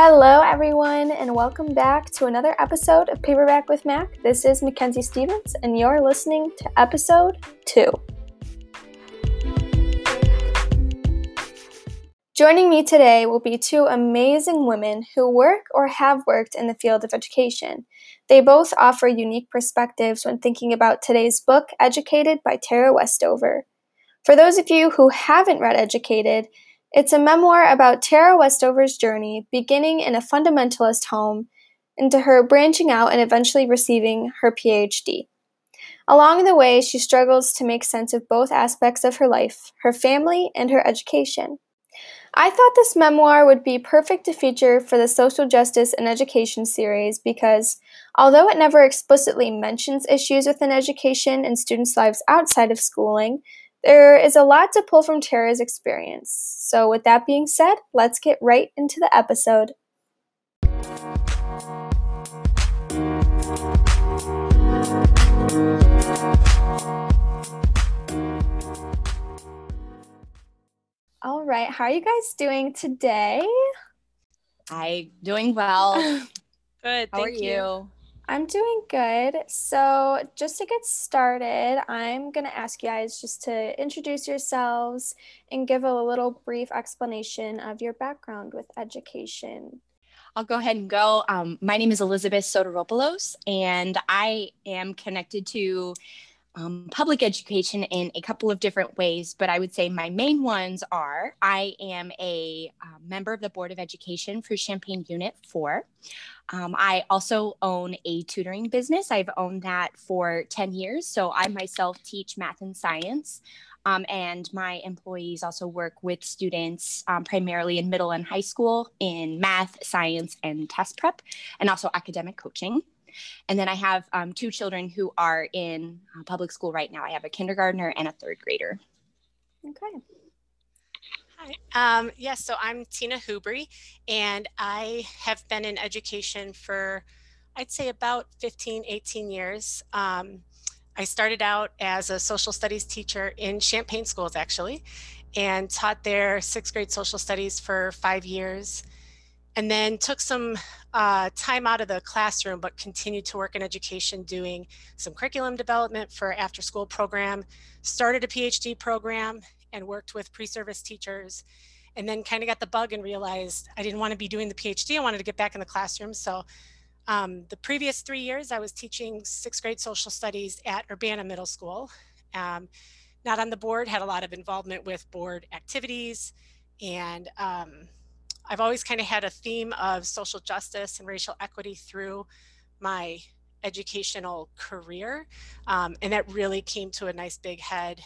Hello, everyone, and welcome back to another episode of Paperback with Mac. This is Mackenzie Stevens, and you're listening to episode two. Joining me today will be two amazing women who work or have worked in the field of education. They both offer unique perspectives when thinking about today's book, Educated by Tara Westover. For those of you who haven't read Educated, it's a memoir about Tara Westover's journey, beginning in a fundamentalist home into her branching out and eventually receiving her PhD. Along the way, she struggles to make sense of both aspects of her life her family and her education. I thought this memoir would be perfect to feature for the Social Justice and Education series because, although it never explicitly mentions issues within education and students' lives outside of schooling, there is a lot to pull from Tara's experience. So, with that being said, let's get right into the episode. All right, how are you guys doing today? I doing well. Good. How are you? you? I'm doing good. So, just to get started, I'm going to ask you guys just to introduce yourselves and give a little brief explanation of your background with education. I'll go ahead and go. Um, my name is Elizabeth Soteropoulos, and I am connected to um, public education in a couple of different ways, but I would say my main ones are I am a uh, member of the Board of Education for Champaign Unit 4. Um, I also own a tutoring business. I've owned that for 10 years. So I myself teach math and science. Um, and my employees also work with students um, primarily in middle and high school in math, science, and test prep, and also academic coaching. And then I have um, two children who are in uh, public school right now. I have a kindergartner and a third grader. Okay. Hi. Um, yes, so I'm Tina Hubry, and I have been in education for, I'd say, about 15, 18 years. Um, I started out as a social studies teacher in Champaign schools, actually, and taught there sixth grade social studies for five years and then took some uh, time out of the classroom, but continued to work in education doing some curriculum development for after school program, started a PhD program and worked with pre-service teachers and then kind of got the bug and realized I didn't want to be doing the PhD. I wanted to get back in the classroom. So um, the previous three years, I was teaching sixth grade social studies at Urbana Middle School. Um, not on the board, had a lot of involvement with board activities and um, I've always kind of had a theme of social justice and racial equity through my educational career. Um, and that really came to a nice big head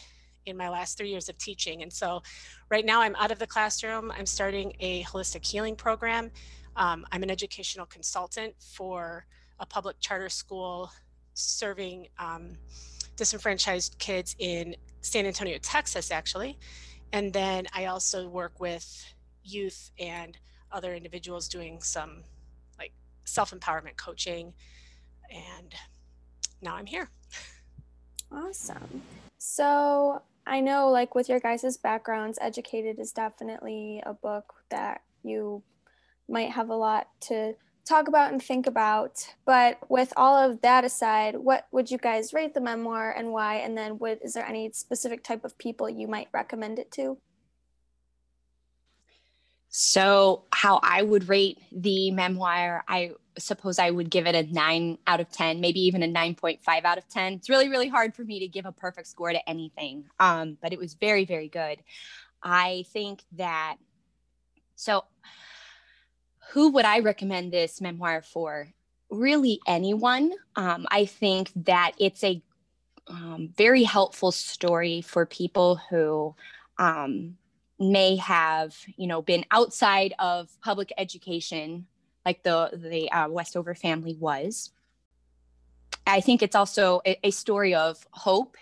in my last three years of teaching. And so right now I'm out of the classroom. I'm starting a holistic healing program. Um, I'm an educational consultant for a public charter school serving um, disenfranchised kids in San Antonio, Texas, actually. And then I also work with youth and other individuals doing some like self-empowerment coaching and now i'm here. Awesome. So i know like with your guys' backgrounds educated is definitely a book that you might have a lot to talk about and think about but with all of that aside what would you guys rate the memoir and why and then would is there any specific type of people you might recommend it to so, how I would rate the memoir, I suppose I would give it a nine out of 10, maybe even a 9.5 out of 10. It's really, really hard for me to give a perfect score to anything, um, but it was very, very good. I think that, so who would I recommend this memoir for? Really, anyone. Um, I think that it's a um, very helpful story for people who um, may have you know been outside of public education like the the uh, westover family was. I think it's also a, a story of hope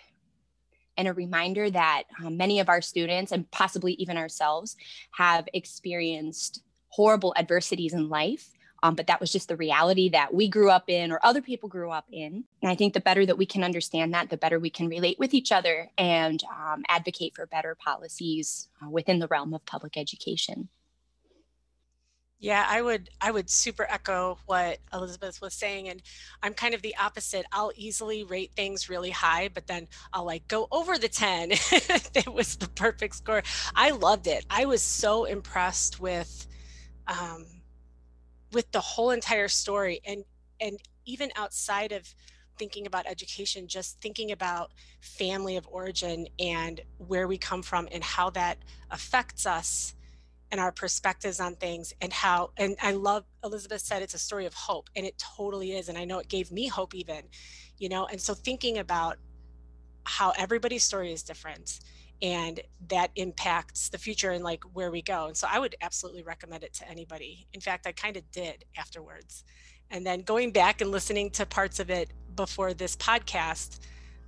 and a reminder that um, many of our students and possibly even ourselves have experienced horrible adversities in life um, but that was just the reality that we grew up in or other people grew up in. And I think the better that we can understand that, the better we can relate with each other and um, advocate for better policies uh, within the realm of public education. Yeah, I would I would super echo what Elizabeth was saying and I'm kind of the opposite. I'll easily rate things really high, but then I'll like go over the 10. it was the perfect score. I loved it. I was so impressed with um with the whole entire story and and even outside of thinking about education, just thinking about family of origin and where we come from and how that affects us and our perspectives on things and how and i love elizabeth said it's a story of hope and it totally is and i know it gave me hope even you know and so thinking about how everybody's story is different and that impacts the future and like where we go and so i would absolutely recommend it to anybody. In fact i kind of did afterwards. And then going back and listening to parts of it before this podcast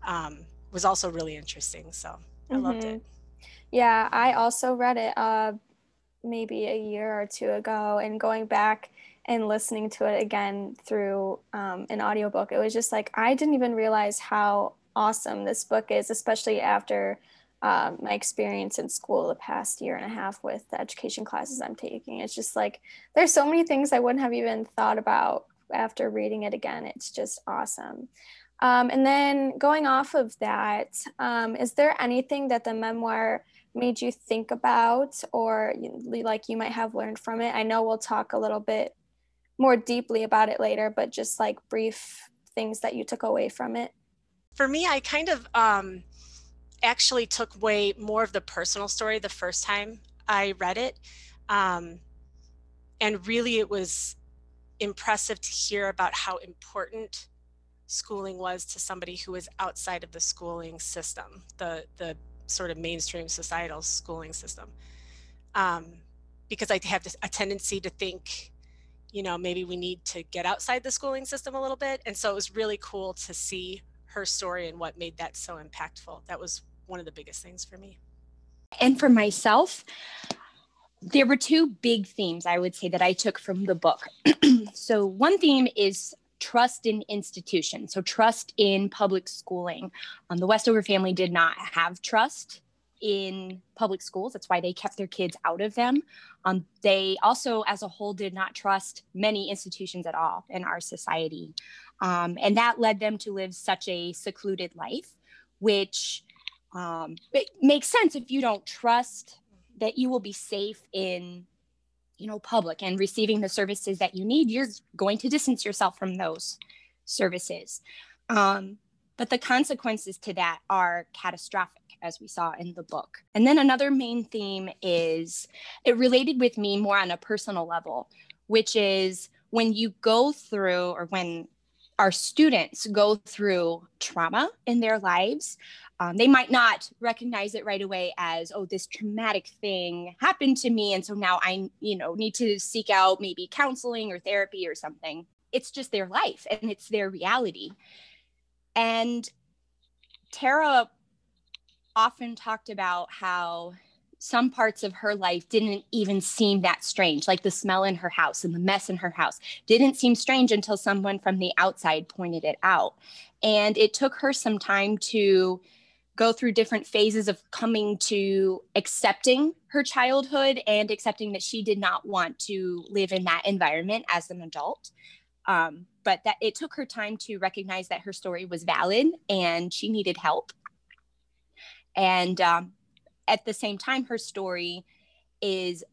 um, was also really interesting so i mm-hmm. loved it. Yeah i also read it uh, maybe a year or two ago and going back and listening to it again through um, an audiobook it was just like i didn't even realize how awesome this book is especially after um, my experience in school the past year and a half with the education classes i'm taking it's just like there's so many things i wouldn't have even thought about after reading it again it's just awesome um, and then going off of that, um, is there anything that the memoir made you think about or like you might have learned from it? I know we'll talk a little bit more deeply about it later, but just like brief things that you took away from it. For me, I kind of um, actually took away more of the personal story the first time I read it. Um, and really, it was impressive to hear about how important schooling was to somebody who was outside of the schooling system, the, the sort of mainstream societal schooling system. Um, because I have this, a tendency to think, you know, maybe we need to get outside the schooling system a little bit. And so it was really cool to see her story and what made that so impactful. That was one of the biggest things for me. And for myself, there were two big themes I would say that I took from the book. so, one theme is trust in institutions, so trust in public schooling. Um, the Westover family did not have trust in public schools. That's why they kept their kids out of them. Um, they also, as a whole, did not trust many institutions at all in our society. Um, and that led them to live such a secluded life, which um, it makes sense if you don't trust that you will be safe in you know public and receiving the services that you need. You're going to distance yourself from those services. Um, but the consequences to that are catastrophic as we saw in the book. And then another main theme is it related with me more on a personal level which is when you go through or when our students go through trauma in their lives um, they might not recognize it right away as oh this traumatic thing happened to me and so now i you know need to seek out maybe counseling or therapy or something it's just their life and it's their reality and tara often talked about how some parts of her life didn't even seem that strange, like the smell in her house and the mess in her house didn't seem strange until someone from the outside pointed it out. And it took her some time to go through different phases of coming to accepting her childhood and accepting that she did not want to live in that environment as an adult. Um, but that it took her time to recognize that her story was valid and she needed help. And um, at the same time, her story is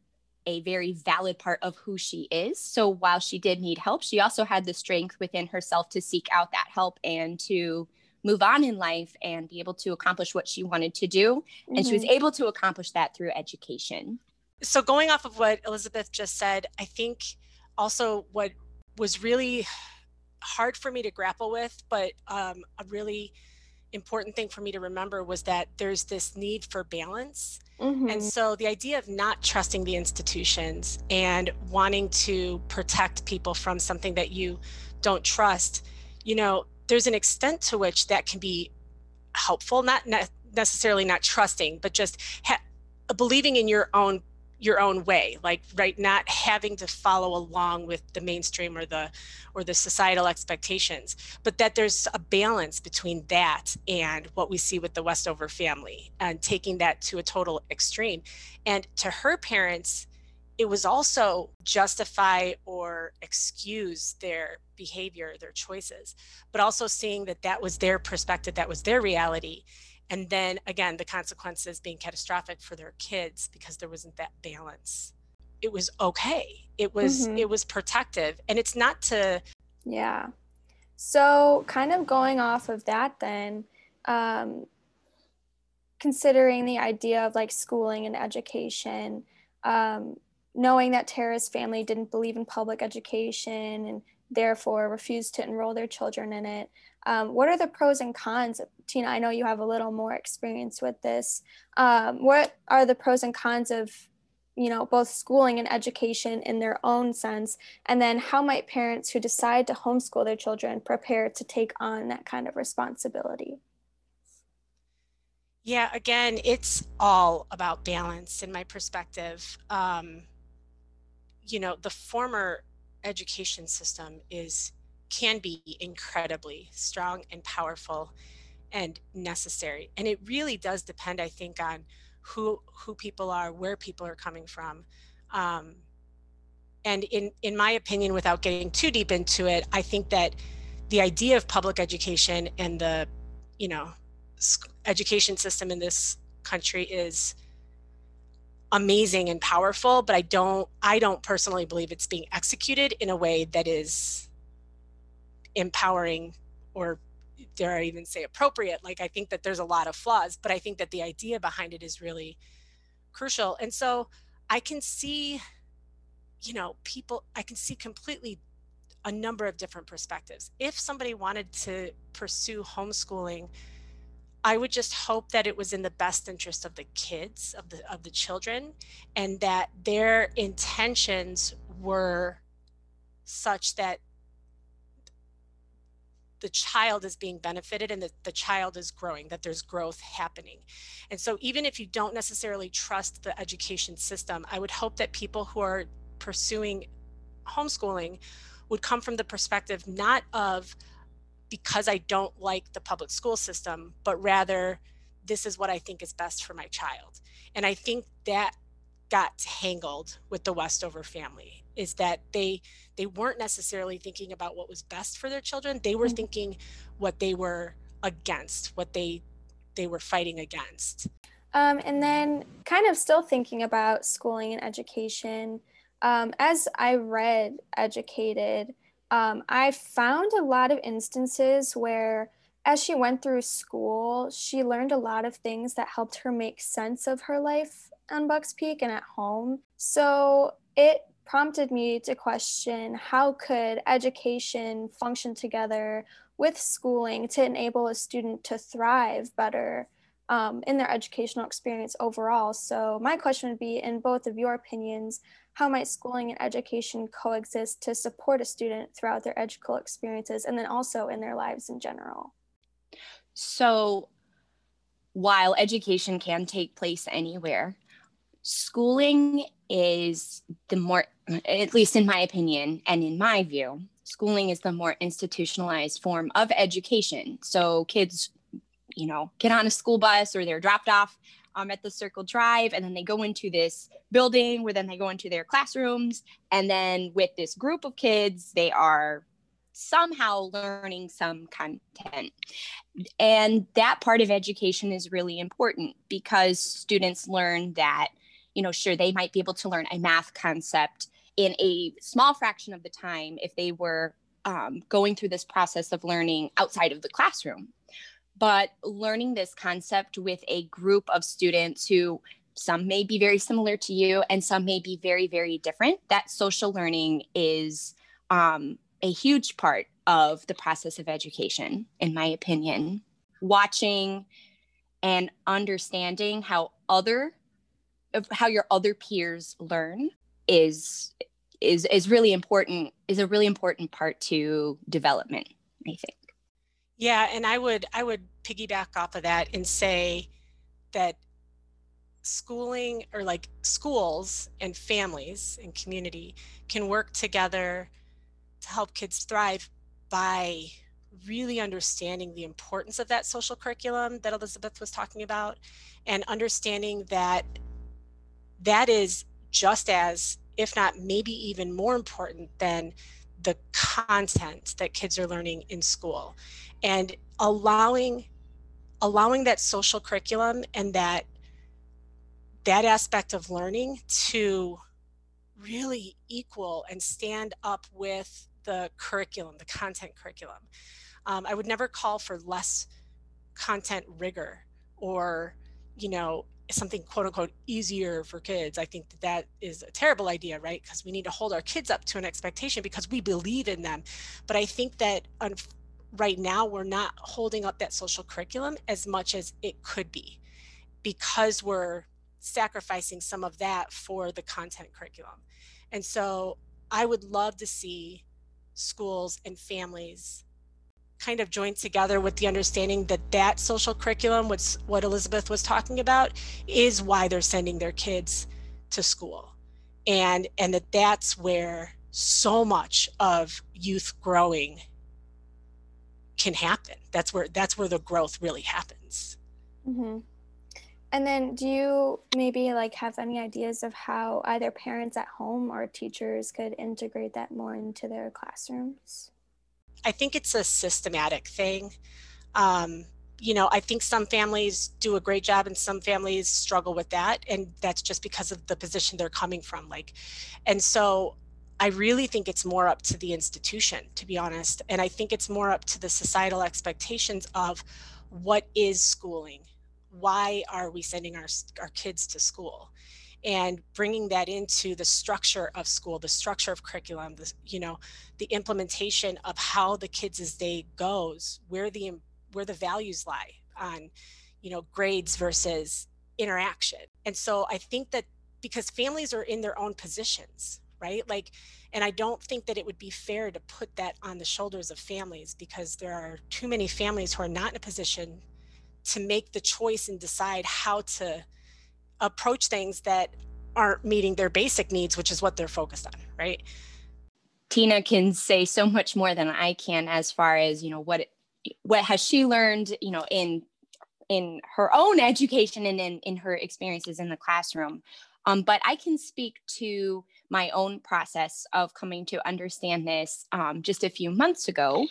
a very valid part of who she is. So while she did need help, she also had the strength within herself to seek out that help and to move on in life and be able to accomplish what she wanted to do. Mm-hmm. And she was mm-hmm. able to accomplish that through education. So, going off of what Elizabeth just said, I think also what was really hard for me to grapple with, but um, a really important thing for me to remember was that there's this need for balance. Mm-hmm. And so the idea of not trusting the institutions and wanting to protect people from something that you don't trust, you know, there's an extent to which that can be helpful not ne- necessarily not trusting but just ha- believing in your own your own way like right not having to follow along with the mainstream or the or the societal expectations but that there's a balance between that and what we see with the westover family and taking that to a total extreme. And to her parents it was also justify or excuse their behavior, their choices, but also seeing that that was their perspective, that was their reality. And then again, the consequences being catastrophic for their kids because there wasn't that balance. It was okay. It was mm-hmm. it was protective. And it's not to Yeah. So kind of going off of that then, um, considering the idea of like schooling and education, um, knowing that Tara's family didn't believe in public education and therefore refused to enroll their children in it. Um, what are the pros and cons? Tina, I know you have a little more experience with this. Um, what are the pros and cons of, you know, both schooling and education in their own sense? And then how might parents who decide to homeschool their children prepare to take on that kind of responsibility? Yeah, again, it's all about balance in my perspective. Um, you know, the former education system is can be incredibly strong and powerful and necessary. And it really does depend, I think, on who who people are, where people are coming from. Um, and in in my opinion, without getting too deep into it, I think that the idea of public education and the you know education system in this country is amazing and powerful but i don't i don't personally believe it's being executed in a way that is empowering or dare i even say appropriate. Like i think that there's a lot of flaws but i think that the idea behind it is really crucial. And so i can see you know people i can see completely a number of different perspectives. If somebody wanted to pursue homeschooling I would just hope that it was in the best interest of the kids, of the of the children, and that their intentions were such that the child is being benefited and that the child is growing, that there's growth happening. And so even if you don't necessarily trust the education system, I would hope that people who are pursuing homeschooling would come from the perspective not of because I don't like the public school system, but rather this is what I think is best for my child. And I think that got tangled with the Westover family is that they they weren't necessarily thinking about what was best for their children. They were mm-hmm. thinking what they were against, what they they were fighting against. Um, and then kind of still thinking about schooling and education. Um, as I read Educated, um, I found a lot of instances where, as she went through school, she learned a lot of things that helped her make sense of her life on Bucks Peak and at home. So it prompted me to question how could education function together with schooling to enable a student to thrive better um, in their educational experience overall. So my question would be, in both of your opinions, how might schooling and education coexist to support a student throughout their educational experiences and then also in their lives in general? So, while education can take place anywhere, schooling is the more, at least in my opinion and in my view, schooling is the more institutionalized form of education. So, kids, you know, get on a school bus or they're dropped off um, at the Circle Drive, and then they go into this building where then they go into their classrooms, and then with this group of kids, they are somehow learning some content. And that part of education is really important because students learn that, you know, sure, they might be able to learn a math concept in a small fraction of the time if they were um, going through this process of learning outside of the classroom but learning this concept with a group of students who some may be very similar to you and some may be very very different that social learning is um, a huge part of the process of education in my opinion. Watching and understanding how other how your other peers learn is is is really important is a really important part to development i think yeah, and I would I would piggyback off of that and say that schooling or like schools and families and community can work together to help kids thrive by really understanding the importance of that social curriculum that Elizabeth was talking about and understanding that that is just as if not maybe even more important than the content that kids are learning in school and allowing allowing that social curriculum and that that aspect of learning to really equal and stand up with the curriculum, the content curriculum. Um, I would never call for less content rigor or, you know, something quote unquote easier for kids. I think that that is a terrible idea, right? Because we need to hold our kids up to an expectation because we believe in them. But I think that un- right now we're not holding up that social curriculum as much as it could be because we're sacrificing some of that for the content curriculum. And so I would love to see schools and families kind of joined together with the understanding that that social curriculum, what's what Elizabeth was talking about, is why they're sending their kids to school, and and that that's where so much of youth growing can happen. That's where that's where the growth really happens. Mm-hmm. And then, do you maybe like have any ideas of how either parents at home or teachers could integrate that more into their classrooms? I think it's a systematic thing. Um, you know, I think some families do a great job and some families struggle with that. And that's just because of the position they're coming from. Like, and so I really think it's more up to the institution, to be honest. And I think it's more up to the societal expectations of what is schooling why are we sending our, our kids to school and bringing that into the structure of school the structure of curriculum the you know the implementation of how the kids' day goes where the where the values lie on you know grades versus interaction. And so i think that because families are in their own positions right? Like and i don't think that it would be fair to put that on the shoulders of families because there are too many families who are not in a position to make the choice and decide how to approach things that aren't meeting their basic needs, which is what they're focused on, right? Tina can say so much more than I can as far as, you know, what what has she learned, you know, in in her own education and in, in her experiences in the classroom. Um, but I can speak to my own process of coming to understand this um, just a few months ago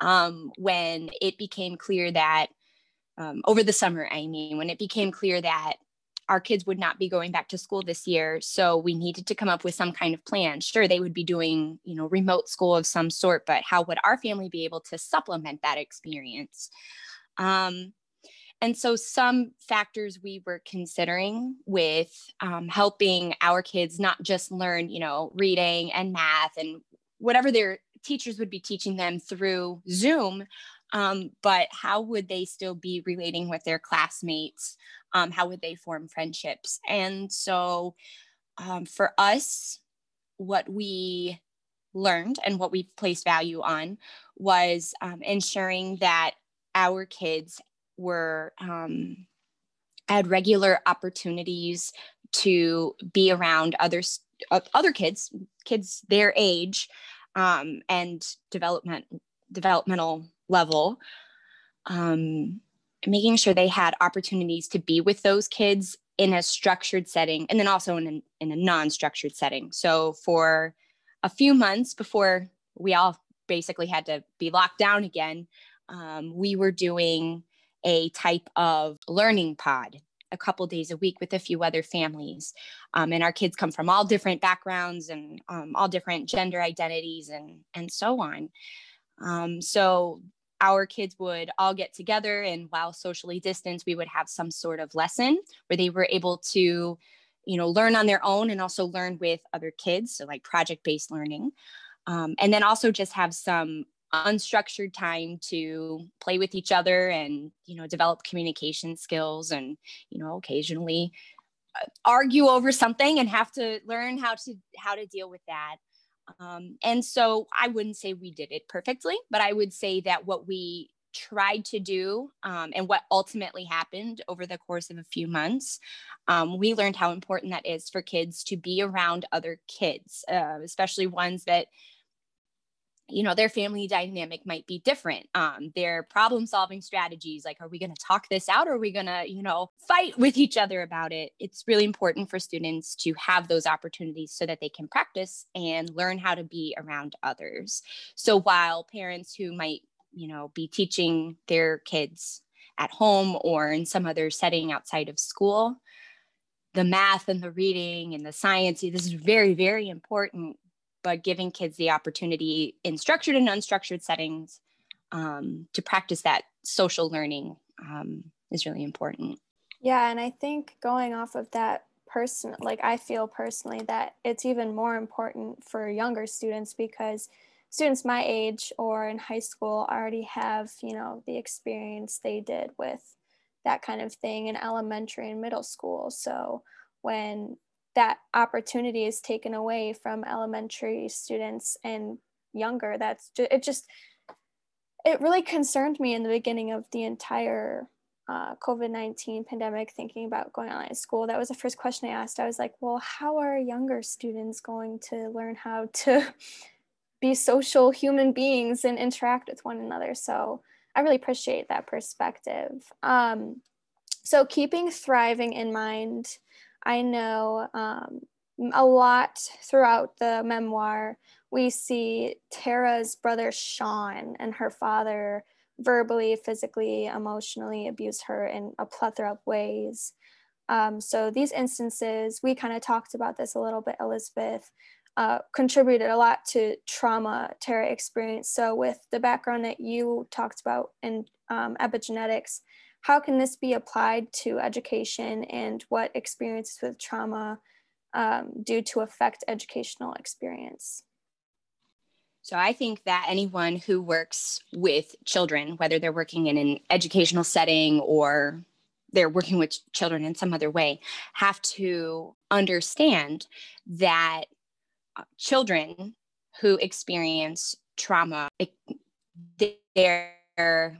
um, when it became clear that um, over the summer, I mean, when it became clear that our kids would not be going back to school this year so we needed to come up with some kind of plan. Sure they would be doing you know remote school of some sort but how would our family be able to supplement that experience? Um, and so some factors we were considering with um, helping our kids not just learn you know reading and math and whatever their teachers would be teaching them through zoom um, but how would they still be relating with their classmates? Um, how would they form friendships? And so um, for us, what we learned and what we placed value on was um, ensuring that our kids were um, had regular opportunities to be around others uh, other kids kids their age um, and development developmental level um, making sure they had opportunities to be with those kids in a structured setting and then also in, in a non-structured setting. So for a few months before we all basically had to be locked down again um, we were doing a type of learning pod a couple days a week with a few other families. Um, and our kids come from all different backgrounds and um, all different gender identities and and so on um, so our kids would all get together and while socially distanced, we would have some sort of lesson where they were able to, you know, learn on their own and also learn with other kids. So like project-based learning. Um, and then also just have some unstructured time to play with each other and you know develop communication skills and you know occasionally uh, argue over something and have to learn how to how to deal with that um, and so I wouldn't say we did it perfectly, but I would say that what we tried to do um, and what ultimately happened over the course of a few months, um, we learned how important that is for kids to be around other kids, uh, especially ones that you know their family dynamic might be different um their problem solving strategies like are we going to talk this out? Or are we going to you know fight with each other about it? It's really important for students to have those opportunities so that they can practice and learn how to be around others. So while parents who might you know be teaching their kids at home or in some other setting outside of school the math and the reading and the science this is very very important but giving kids the opportunity in structured and unstructured settings um, to practice that social learning um, is really important. Yeah, and I think going off of that person, like I feel personally that it's even more important for younger students because students my age or in high school already have, you know, the experience they did with that kind of thing in elementary and middle school. So when that opportunity is taken away from elementary students and younger. That's just, it just it really concerned me in the beginning of the entire uh, covid-19 pandemic thinking about going online school. That was the first question i asked. I was like well how are younger students going to learn how to be social human beings and interact with one another? So i really appreciate that perspective. Um, so keeping thriving in mind I know um, a lot throughout the memoir. We see Tara's brother Shawn and her father verbally, physically, emotionally abuse her in a plethora of ways. Um, so these instances, we kind of talked about this a little bit, Elizabeth, uh, contributed a lot to trauma Tara experienced. So with the background that you talked about in um, epigenetics, how can this be applied to education and what experiences with trauma um, do to affect educational experience? So I think that anyone who works with children, whether they're working in an educational setting or they're working with children in some other way, have to understand that uh, children who experience trauma, they're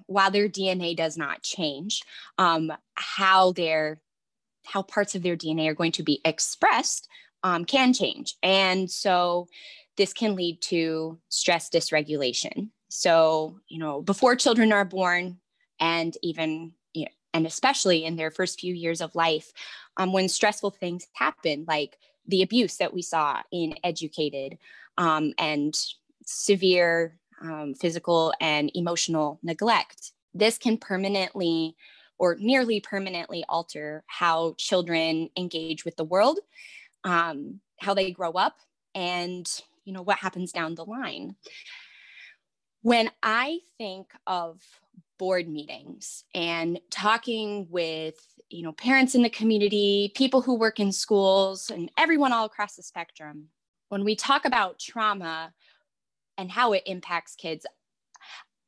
while their DNA does not change, um, how their how parts of their DNA are going to be expressed um, can change, and so this can lead to stress dysregulation. So you know, before children are born, and even you know, and especially in their first few years of life, um, when stressful things happen, like the abuse that we saw in Educated, um, and severe um, physical and emotional neglect. This can permanently or nearly permanently alter how children engage with the world, um, how they grow up, and you know what happens down the line. When I think of board meetings and talking with you know parents in the community, people who work in schools, and everyone all across the spectrum, when we talk about trauma, and how it impacts kids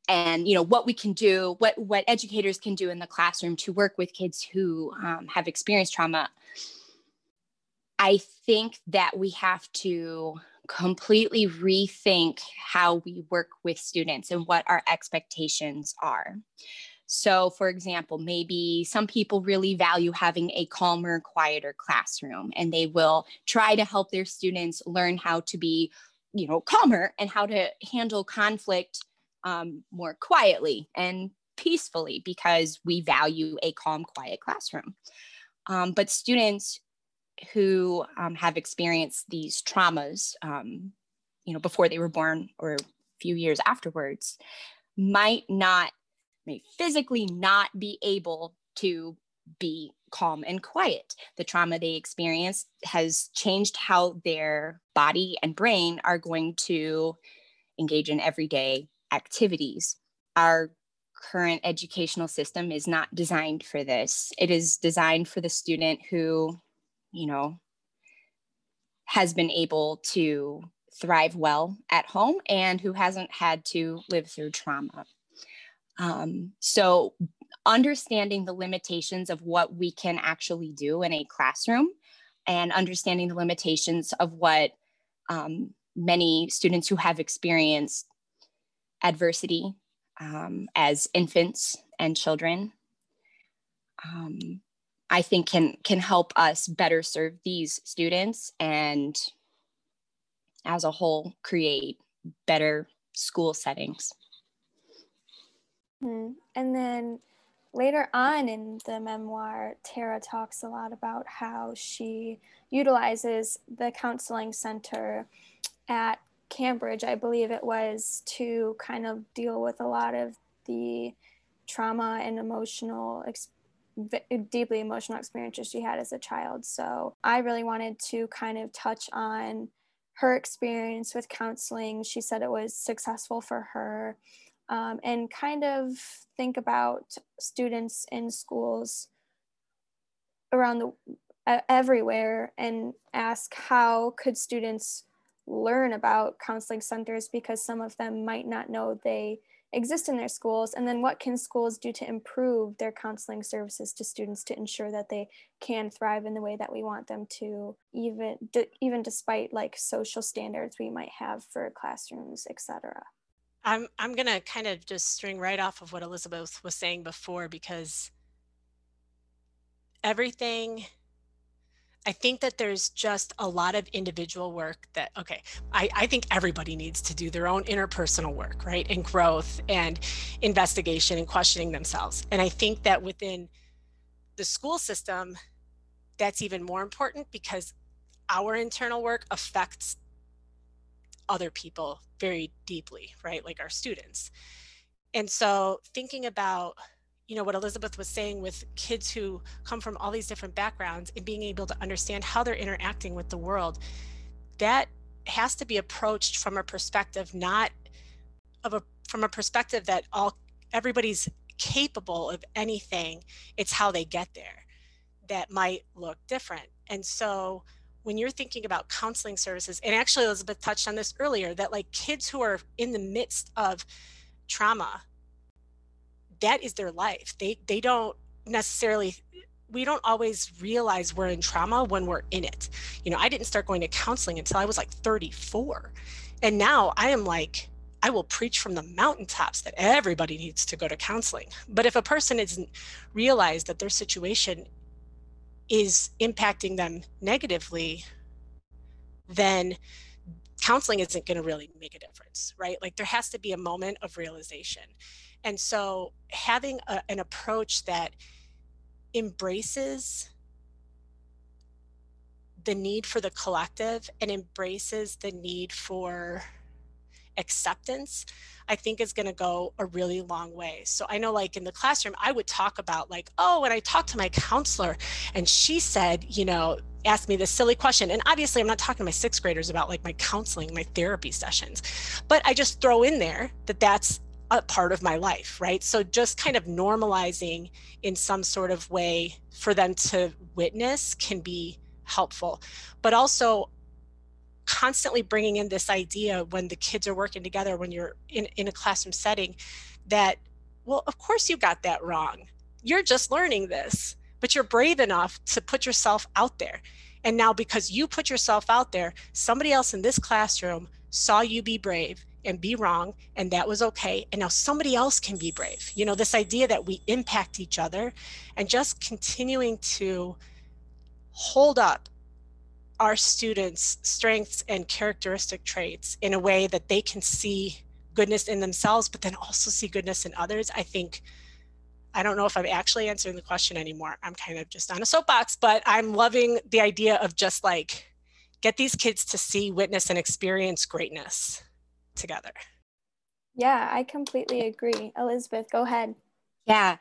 and you know what we can do what what educators can do in the classroom to work with kids who um, have experienced trauma. I think that we have to completely rethink how we work with students and what our expectations are. So for example maybe some people really value having a calmer quieter classroom and they will try to help their students learn how to be you know calmer and how to handle conflict um, more quietly and peacefully because we value a calm quiet classroom. Um, but students who um, have experienced these traumas um, you know before they were born or a few years afterwards might not may physically not be able to be calm and quiet. The trauma they experienced has changed how their body and brain are going to engage in everyday activities. Our current educational system is not designed for this. It is designed for the student who, you know, has been able to thrive well at home and who hasn't had to live through trauma. Um, so understanding the limitations of what we can actually do in a classroom and understanding the limitations of what um, many students who have experienced adversity um, as infants and children um, i think can can help us better serve these students and as a whole create better school settings. Hmm. And then later on in the memoir, Tara talks a lot about how she utilizes the counseling center at Cambridge, I believe it was, to kind of deal with a lot of the trauma and emotional deeply emotional experiences she had as a child. So I really wanted to kind of touch on her experience with counseling. She said it was successful for her. Um, and kind of think about students in schools around the uh, everywhere and ask how could students learn about counseling centers because some of them might not know they exist in their schools. And then what can schools do to improve their counseling services to students to ensure that they can thrive in the way that we want them to even d- even despite like social standards we might have for classrooms etc i'm i'm to kind of just string right off of what elizabeth was saying before because everything I think that there's just a lot of individual work that, okay, I, I, think everybody needs to do their own interpersonal work, right? And growth and investigation and questioning themselves. And I think that within the school system, that's even more important because our internal work affects other people very deeply, right? Like our students. And so thinking about you know what elizabeth was saying with kids who come from all these different backgrounds and being able to understand how they're interacting with the world that has to be approached from a perspective not of a from a perspective that all everybody's capable of anything it's how they get there that might look different and so when you're thinking about counseling services and actually elizabeth touched on this earlier that like kids who are in the midst of trauma that is their life. They they don't necessarily we don't always realize we're in trauma when we're in it. You know, I didn't start going to counseling until I was like 34. And now I am like I will preach from the mountaintops that everybody needs to go to counseling. But if a person isn't realized that their situation is impacting them negatively, then counseling isn't going to really make a difference, right? Like there has to be a moment of realization. And so having a, an approach that embraces the need for the collective and embraces the need for acceptance i think is going to go a really long way so i know like in the classroom i would talk about like oh when i talked to my counselor and she said you know asked me this silly question and obviously i'm not talking to my sixth graders about like my counseling my therapy sessions but i just throw in there that that's a part of my life, right? So just kind of normalizing in some sort of way for them to witness can be helpful. But also constantly bringing in this idea when the kids are working together, when you're in, in a classroom setting, that, well, of course you got that wrong. You're just learning this, but you're brave enough to put yourself out there. And now, because you put yourself out there, somebody else in this classroom saw you be brave and be wrong and that was okay and now somebody else can be brave you know this idea that we impact each other and just continuing to hold up our students strengths and characteristic traits in a way that they can see goodness in themselves but then also see goodness in others i think i don't know if i'm actually answering the question anymore i'm kind of just on a soapbox but i'm loving the idea of just like get these kids to see witness and experience greatness together. Yeah, I completely agree. Elizabeth, go ahead. Yeah.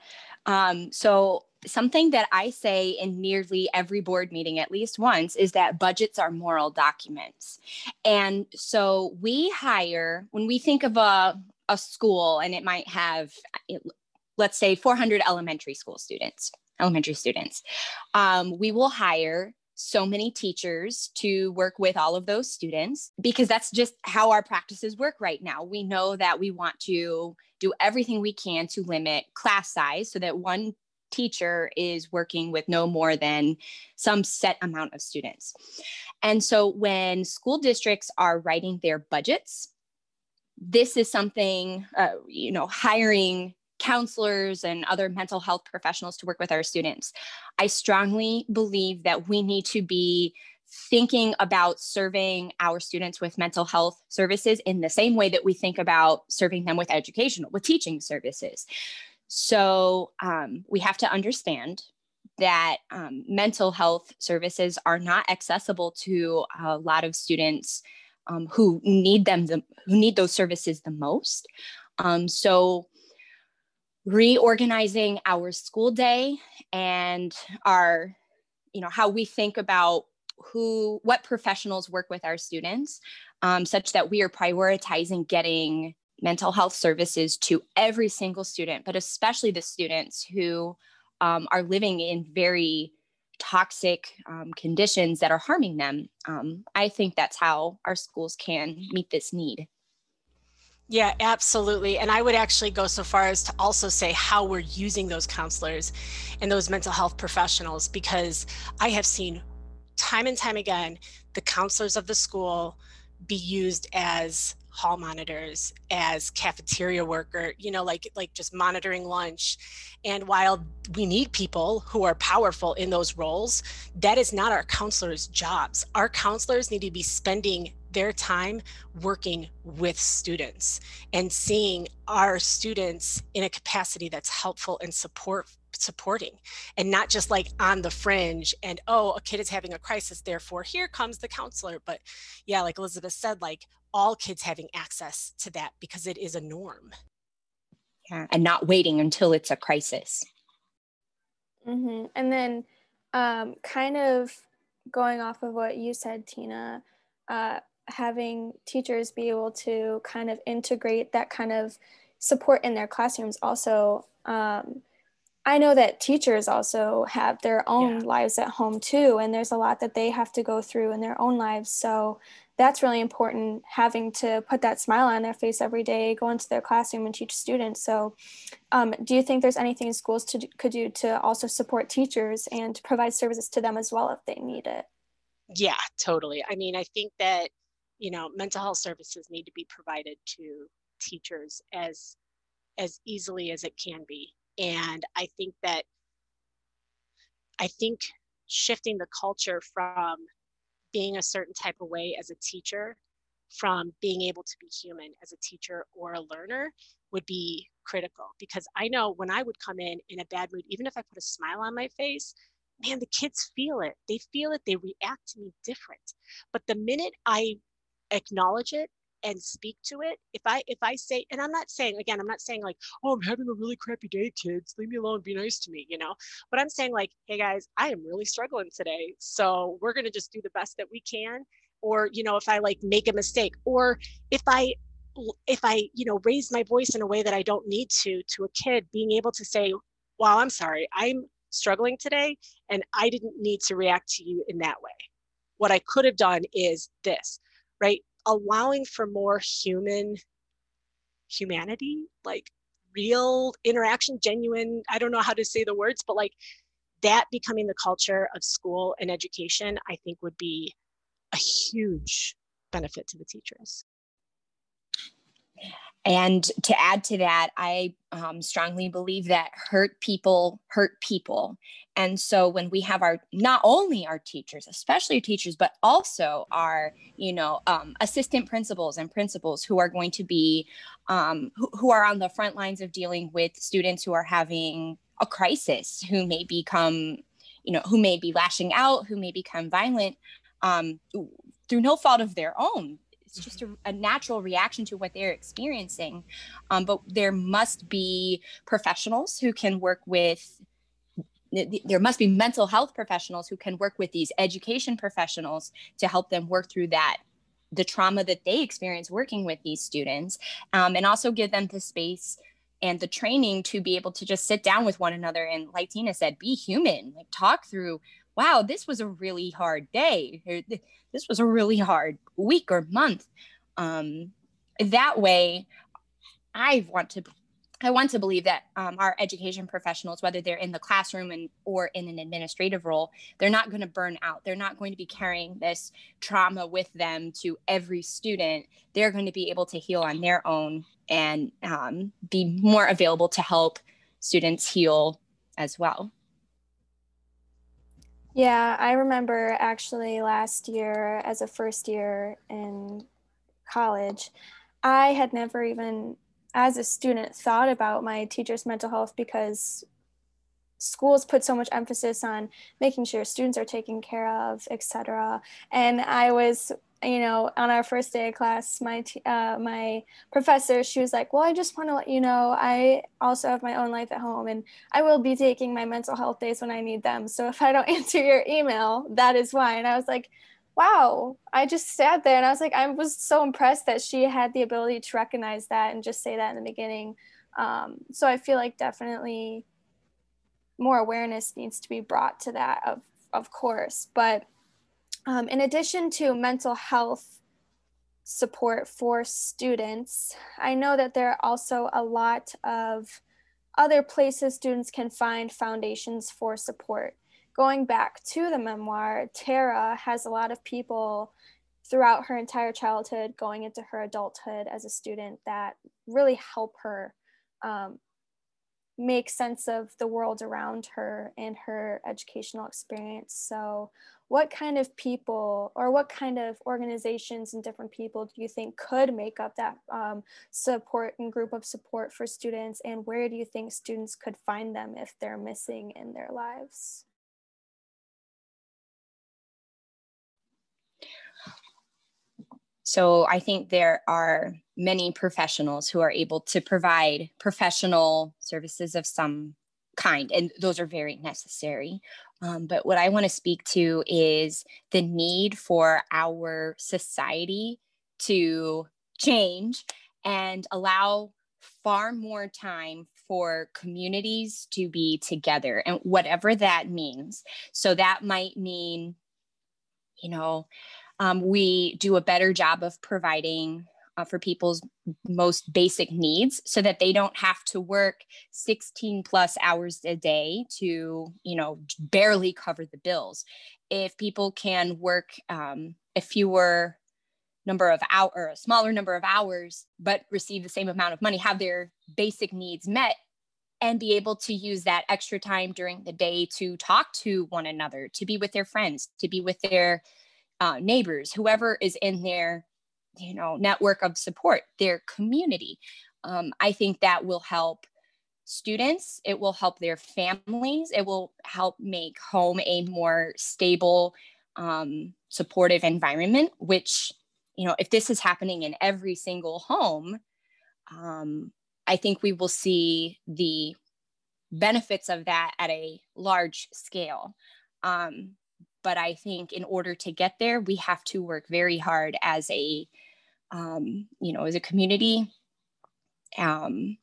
Um, so, something that I say in nearly every board meeting, at least once, is that budgets are moral documents. And so, we hire, when we think of a, a school and it might have, let's say, 400 elementary school students, elementary students, um, we will hire so many teachers to work with all of those students because that's just how our practices work right now. We know that we want to do everything we can to limit class size so that one teacher is working with no more than some set amount of students. And so when school districts are writing their budgets, this is something, uh, you know, hiring counselors and other mental health professionals to work with our students. I strongly believe that we need to be thinking about serving our students with mental health services in the same way that we think about serving them with educational, with teaching services. So um, we have to understand that um, mental health services are not accessible to a lot of students um, who need them the, who need those services the most. Um, so reorganizing our school day and our you know how we think about who what professionals work with our students um, such that we are prioritizing getting mental health services to every single student but especially the students who um, are living in very toxic um, conditions that are harming them um, i think that's how our schools can meet this need yeah, absolutely. And I would actually go so far as to also say how we're using those counselors and those mental health professionals, because I have seen time and time again the counselors of the school be used as hall monitors as cafeteria worker you know like like just monitoring lunch. And while we need people who are powerful in those roles that is not our counselors jobs. Our counselors need to be spending their time working with students and seeing our students in a capacity that's helpful and support supporting and not just like on the fringe and oh a kid is having a crisis therefore here comes the counselor. But yeah like elizabeth said like all kids having access to that because it is a norm yeah and not waiting until it's a crisis mm-hmm. and then um, kind of going off of what you said tina uh, having teachers be able to kind of integrate that kind of support in their classrooms also um, i know that teachers also have their own yeah. lives at home too and there's a lot that they have to go through in their own lives so that's really important having to put that smile on their face every day go into their classroom and teach students. So um, do you think there's anything schools to, could do to also support teachers and provide services to them as well if they need it? Yeah totally. I mean i think that you know mental health services need to be provided to teachers as as easily as it can be. And i think that i think shifting the culture from being a certain type of way as a teacher from being able to be human as a teacher or a learner would be critical. Because i know when i would come in in a bad mood even if i put a smile on my face man the kids feel it. They feel it. They react to me different. But the minute i acknowledge it and speak to it if i if i say and i'm not saying again i'm not saying like oh i'm having a really crappy day kids. Leave me alone. Be nice to me you know? But i'm saying like hey guys i am really struggling today so we're going to just do the best that we can or you know if i like make a mistake or if i if i you know raise my voice in a way that i don't need to to a kid being able to say wow i'm sorry. I'm struggling today and i didn't need to react to you in that way. What i could have done is this right? Allowing for more human humanity, like real interaction, genuine, I don't know how to say the words, but like that becoming the culture of school and education, I think would be a huge benefit to the teachers. And to add to that, I um, strongly believe that hurt people hurt people. And so when we have our, not only our teachers, especially teachers, but also our, you know, um, assistant principals and principals who are going to be, um, who, who are on the front lines of dealing with students who are having a crisis, who may become, you know, who may be lashing out, who may become violent um, through no fault of their own it's just a, a natural reaction to what they're experiencing. Um, but there must be professionals who can work with there must be mental health professionals who can work with these education professionals to help them work through that the trauma that they experience working with these students um, and also give them the space and the training to be able to just sit down with one another and like tina said be human like talk through wow this was a really hard day this was a really hard week or month. Um, that way, I want to I want to believe that um, our education professionals, whether they're in the classroom and or in an administrative role, they're not going to burn out. They're not going to be carrying this trauma with them to every student. They're going to be able to heal on their own and um, be more available to help students heal as well. Yeah, I remember actually last year as a first year in college, I had never even, as a student, thought about my teacher's mental health because schools put so much emphasis on making sure students are taken care of, etc. And I was you know, on our first day of class, my t- uh, my professor, she was like, "Well, I just want to let you know, I also have my own life at home, and I will be taking my mental health days when I need them. So if I don't answer your email, that is why." And I was like, "Wow!" I just sat there and I was like, I was so impressed that she had the ability to recognize that and just say that in the beginning. Um, so I feel like definitely more awareness needs to be brought to that, of of course, but um, in addition to mental health support for students, I know that there are also a lot of other places students can find foundations for support. Going back to the memoir, Tara has a lot of people throughout her entire childhood, going into her adulthood as a student, that really help her um, make sense of the world around her and her educational experience. So, what kind of people or what kind of organizations and different people do you think could make up that um, support and group of support for students? And where do you think students could find them if they're missing in their lives? So I think there are many professionals who are able to provide professional services of some kind, and those are very necessary. Um, but what I want to speak to is the need for our society to change and allow far more time for communities to be together and whatever that means. So that might mean, you know, um, we do a better job of providing uh, for people's most basic needs so that they don't have to work 16 plus hours a day to you know barely cover the bills. If people can work um, a fewer number of hours or a smaller number of hours but receive the same amount of money have their basic needs met and be able to use that extra time during the day to talk to one another to be with their friends to be with their uh, neighbors, whoever is in their, you know, network of support, their community. Um, I think that will help students. It will help their families. It will help make home a more stable, um, supportive environment. Which, you know, if this is happening in every single home, um, I think we will see the benefits of that at a large scale. Um, but I think in order to get there, we have to work very hard as a, um, you know, as a community. Um,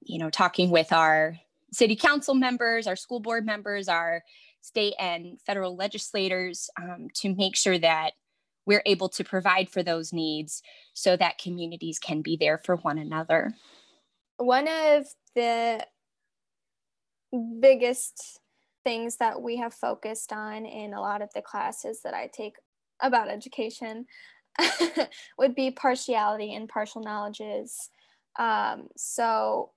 you know, talking with our city council members, our school board members, our state and federal legislators um, to make sure that we're able to provide for those needs so that communities can be there for one another. One of the biggest things that we have focused on in a lot of the classes that I take about education would be partiality and partial knowledges. Um, so,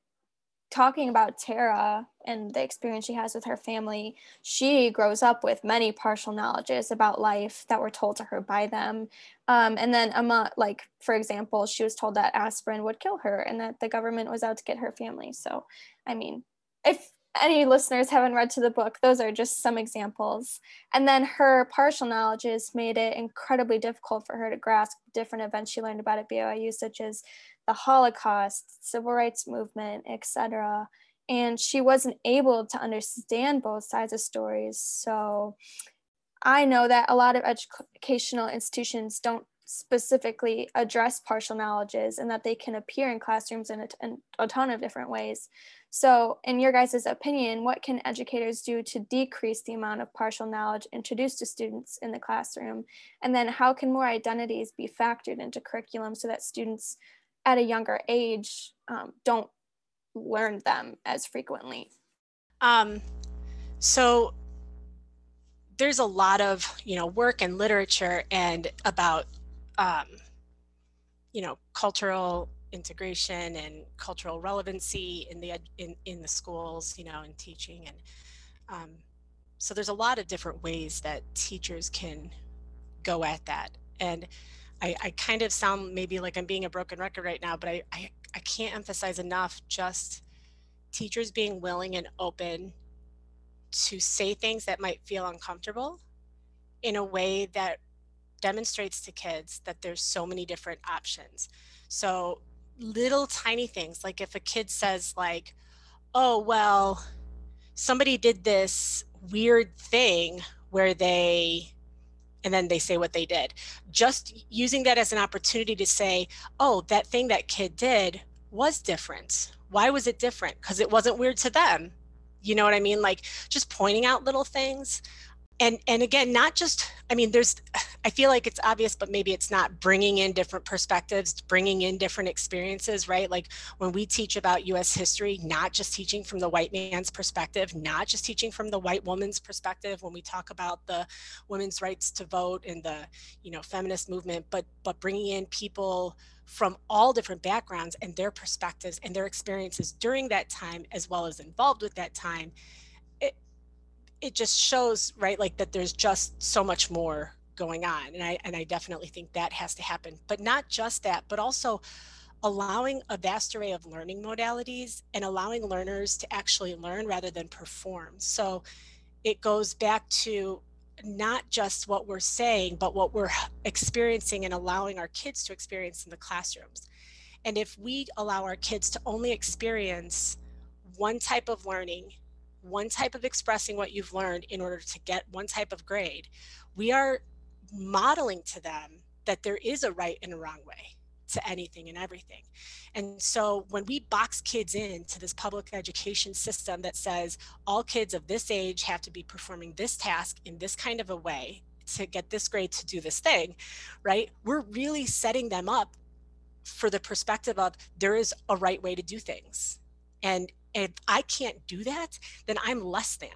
talking about Tara and the experience she has with her family, she grows up with many partial knowledges about life that were told to her by them. Um, and then, like for example, she was told that aspirin would kill her and that the government was out to get her family. So, I mean, if any listeners haven't read to the book, those are just some examples. And then her partial knowledges made it incredibly difficult for her to grasp different events she learned about at BYU, such as the Holocaust, civil rights movement, etc. And she wasn't able to understand both sides of stories. So I know that a lot of educational institutions don't specifically address partial knowledges and that they can appear in classrooms in a, in a ton of different ways. So, in your guys' opinion, what can educators do to decrease the amount of partial knowledge introduced to students in the classroom? And then, how can more identities be factored into curriculum so that students at a younger age um, don't learn them as frequently? Um, so, there's a lot of you know work and literature and about um, you know, cultural integration and cultural relevancy in the in in the schools, you know, in teaching and um, so there's a lot of different ways that teachers can go at that. And I, I kind of sound maybe like I'm being a broken record right now, but I, I, I can't emphasize enough just teachers being willing and open to say things that might feel uncomfortable in a way that demonstrates to kids that there's so many different options. So little tiny things like if a kid says like, "Oh, well, somebody did this weird thing where they and then they say what they did. Just using that as an opportunity to say, "Oh, that thing that kid did was different. Why was it different? Because it wasn't weird to them." You know what I mean? Like just pointing out little things and and again not just i mean there's i feel like it's obvious but maybe it's not bringing in different perspectives bringing in different experiences right? Like when we teach about us history not just teaching from the white man's perspective not just teaching from the white woman's perspective when we talk about the women's rights to vote and the you know feminist movement but but bringing in people from all different backgrounds and their perspectives and their experiences during that time as well as involved with that time it just shows right like that there's just so much more going on. And i and i definitely think that has to happen. But not just that but also allowing a vast array of learning modalities and allowing learners to actually learn rather than perform. So it goes back to not just what we're saying but what we're experiencing and allowing our kids to experience in the classrooms. And if we allow our kids to only experience one type of learning one type of expressing what you've learned in order to get one type of grade, we are modeling to them that there is a right and a wrong way to anything and everything. And so when we box kids into this public education system that says all kids of this age have to be performing this task in this kind of a way to get this grade to do this thing, right? We're really setting them up for the perspective of there is a right way to do things. And if I can't do that, then I'm less than,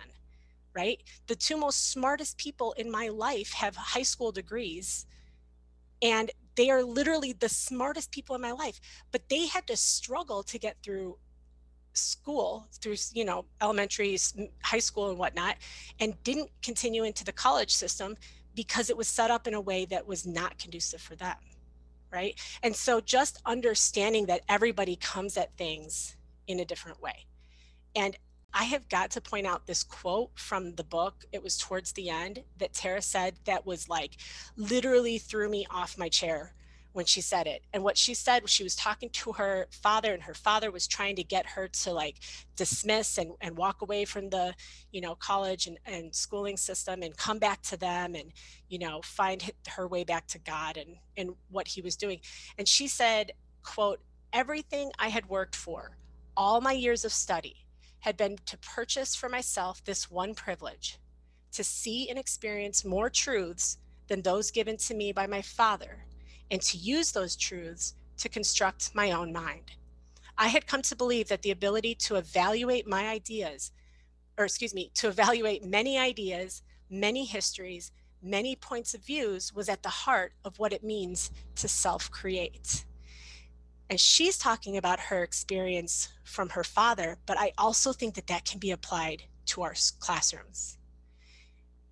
right? The two most smartest people in my life have high school degrees and they are literally the smartest people in my life, but they had to struggle to get through school through you know elementary high school and whatnot and didn't continue into the college system because it was set up in a way that was not conducive for them right and so just understanding that everybody comes at things in a different way. And I have got to point out this quote from the book. It was towards the end that Tara said that was like literally threw me off my chair when she said it. And what she said she was talking to her father, and her father was trying to get her to like dismiss and, and walk away from the, you know, college and, and schooling system and come back to them and, you know, find her way back to God and, and what he was doing. And she said, quote, everything I had worked for all my years of study had been to purchase for myself this one privilege to see and experience more truths than those given to me by my father, and to use those truths to construct my own mind. I had come to believe that the ability to evaluate my ideas, or excuse me, to evaluate many ideas, many histories, many points of views was at the heart of what it means to self create. And she's talking about her experience from her father, but I also think that that can be applied to our classrooms.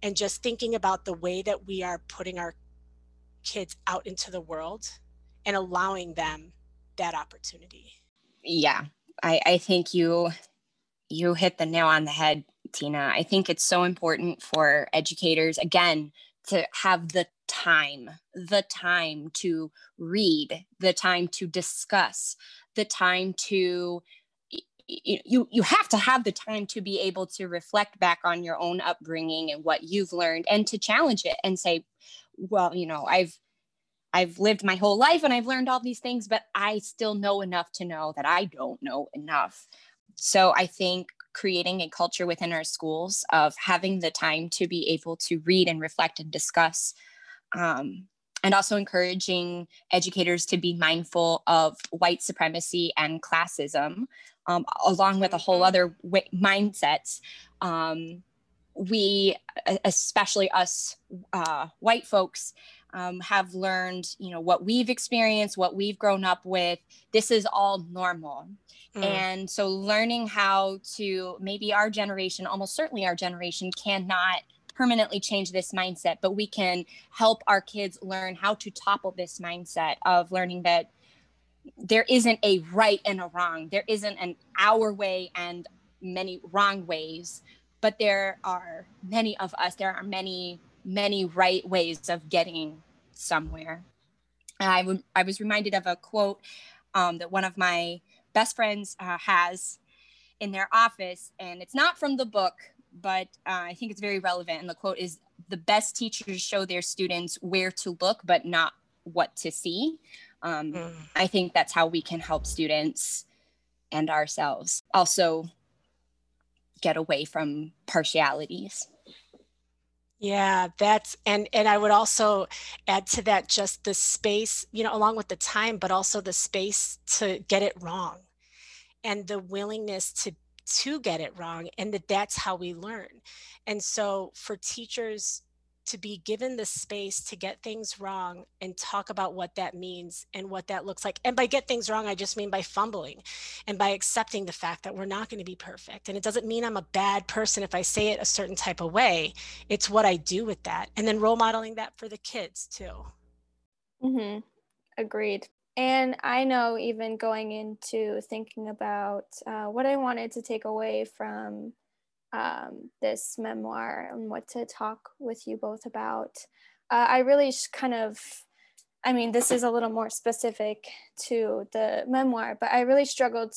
And just thinking about the way that we are putting our kids out into the world and allowing them that opportunity. Yeah, I, I think you you hit the nail on the head, Tina. I think it's so important for educators again to have the time, the time to read, the time to discuss, the time to you you have to have the time to be able to reflect back on your own upbringing and what you've learned and to challenge it and say well you know i've i've lived my whole life and i've learned all these things but i still know enough to know that i don't know enough. So i think creating a culture within our schools of having the time to be able to read and reflect and discuss. Um, and also encouraging educators to be mindful of white supremacy and classism, um, along with a whole mm-hmm. other w- mindsets. Um, we, especially us uh, white folks, um, have learned, you know, what we've experienced, what we've grown up with. This is all normal. Mm. And so learning how to maybe our generation, almost certainly our generation, cannot permanently change this mindset, but we can help our kids learn how to topple this mindset of learning that there isn't a right and a wrong. There isn't an our way and many wrong ways, but there are many of us. There are many, many right ways of getting somewhere. I, w- I was reminded of a quote um, that one of my best friends uh, has in their office, and it's not from the book, but uh, I think it's very relevant. And the quote is The best teachers show their students where to look, but not what to see. Um, mm. I think that's how we can help students and ourselves also get away from partialities. Yeah, that's and and I would also add to that just the space, you know, along with the time, but also the space to get it wrong and the willingness to to get it wrong and that that's how we learn. And so for teachers to be given the space to get things wrong and talk about what that means and what that looks like. And by get things wrong, I just mean by fumbling and by accepting the fact that we're not going to be perfect. And it doesn't mean I'm a bad person if I say it a certain type of way. It's what I do with that. And then role modeling that for the kids too. Mm-hmm. Agreed. And I know even going into thinking about uh, what I wanted to take away from um, this memoir and what to talk with you both about. Uh, I really kind of, I mean, this is a little more specific to the memoir, but I really struggled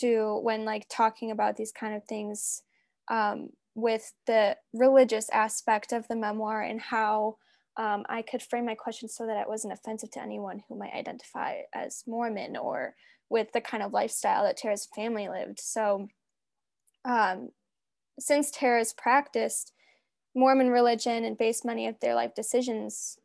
to when like talking about these kind of things um, with the religious aspect of the memoir and how um, I could frame my questions so that it wasn't offensive to anyone who might identify as Mormon or with the kind of lifestyle that Tara's family lived. So um, since Tara's practiced Mormon religion and based many of their life decisions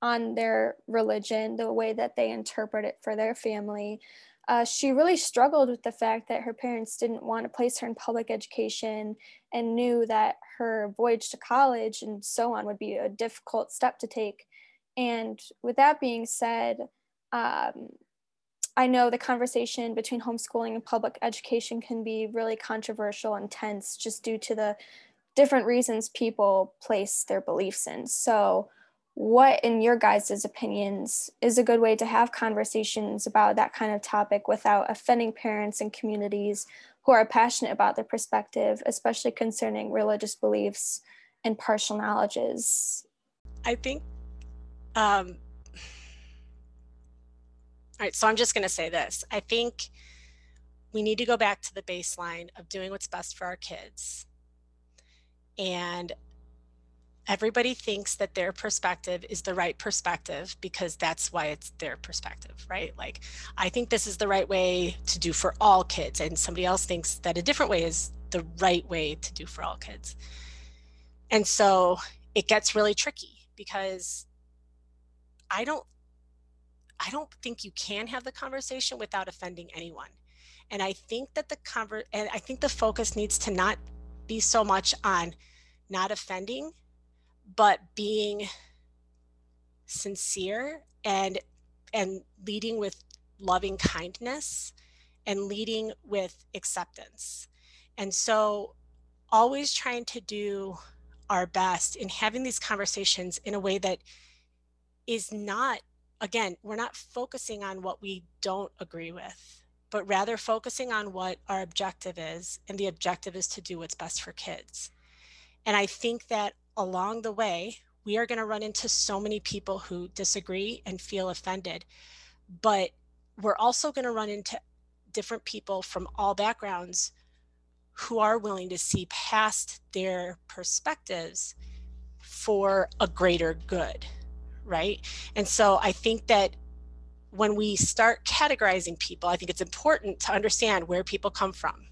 on their religion, the way that they interpret it for their family, uh, she really struggled with the fact that her parents didn't want to place her in public education and knew that her voyage to college and so on would be a difficult step to take. And with that being said, um, I know the conversation between homeschooling and public education can be really controversial and tense just due to the different reasons people place their beliefs in. So, what, in your guys' opinions, is a good way to have conversations about that kind of topic without offending parents and communities who are passionate about their perspective, especially concerning religious beliefs and partial knowledges? I think um, all right, so I'm just going to say this. I think we need to go back to the baseline of doing what's best for our kids. And everybody thinks that their perspective is the right perspective because that's why it's their perspective, right? Like, I think this is the right way to do for all kids, and somebody else thinks that a different way is the right way to do for all kids. And so it gets really tricky because I don't I don't think you can have the conversation without offending anyone. And I think that the conver- and I think the focus needs to not be so much on not offending, but being sincere and and leading with loving kindness and leading with acceptance. And so always trying to do our best in having these conversations in a way that is not again, we're not focusing on what we don't agree with, but rather focusing on what our objective is. And the objective is to do what's best for kids. And I think that along the way, we are going to run into so many people who disagree and feel offended. But we're also going to run into different people from all backgrounds who are willing to see past their perspectives for a greater good right? And so I think that when we start categorizing people, I think it's important to understand where people come from.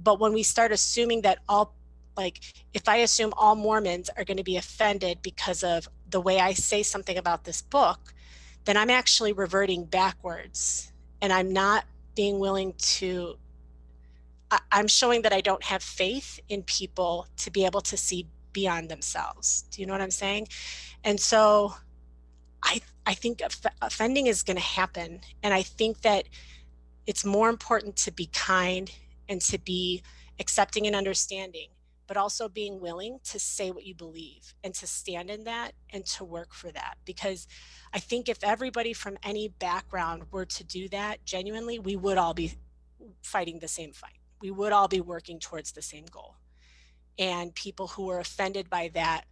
But when we start assuming that all, like, if I assume all Mormons are going to be offended because of the way I say something about this book, then I'm actually reverting backwards and I'm not being willing to, I'm showing that I don't have faith in people to be able to see beyond themselves. Do you know what I'm saying? And so I I think offending is going to happen and I think that it's more important to be kind and to be accepting and understanding but also being willing to say what you believe and to stand in that and to work for that. Because I think if everybody from any background were to do that genuinely, we would all be fighting the same fight. We would all be working towards the same goal. And people who are offended by that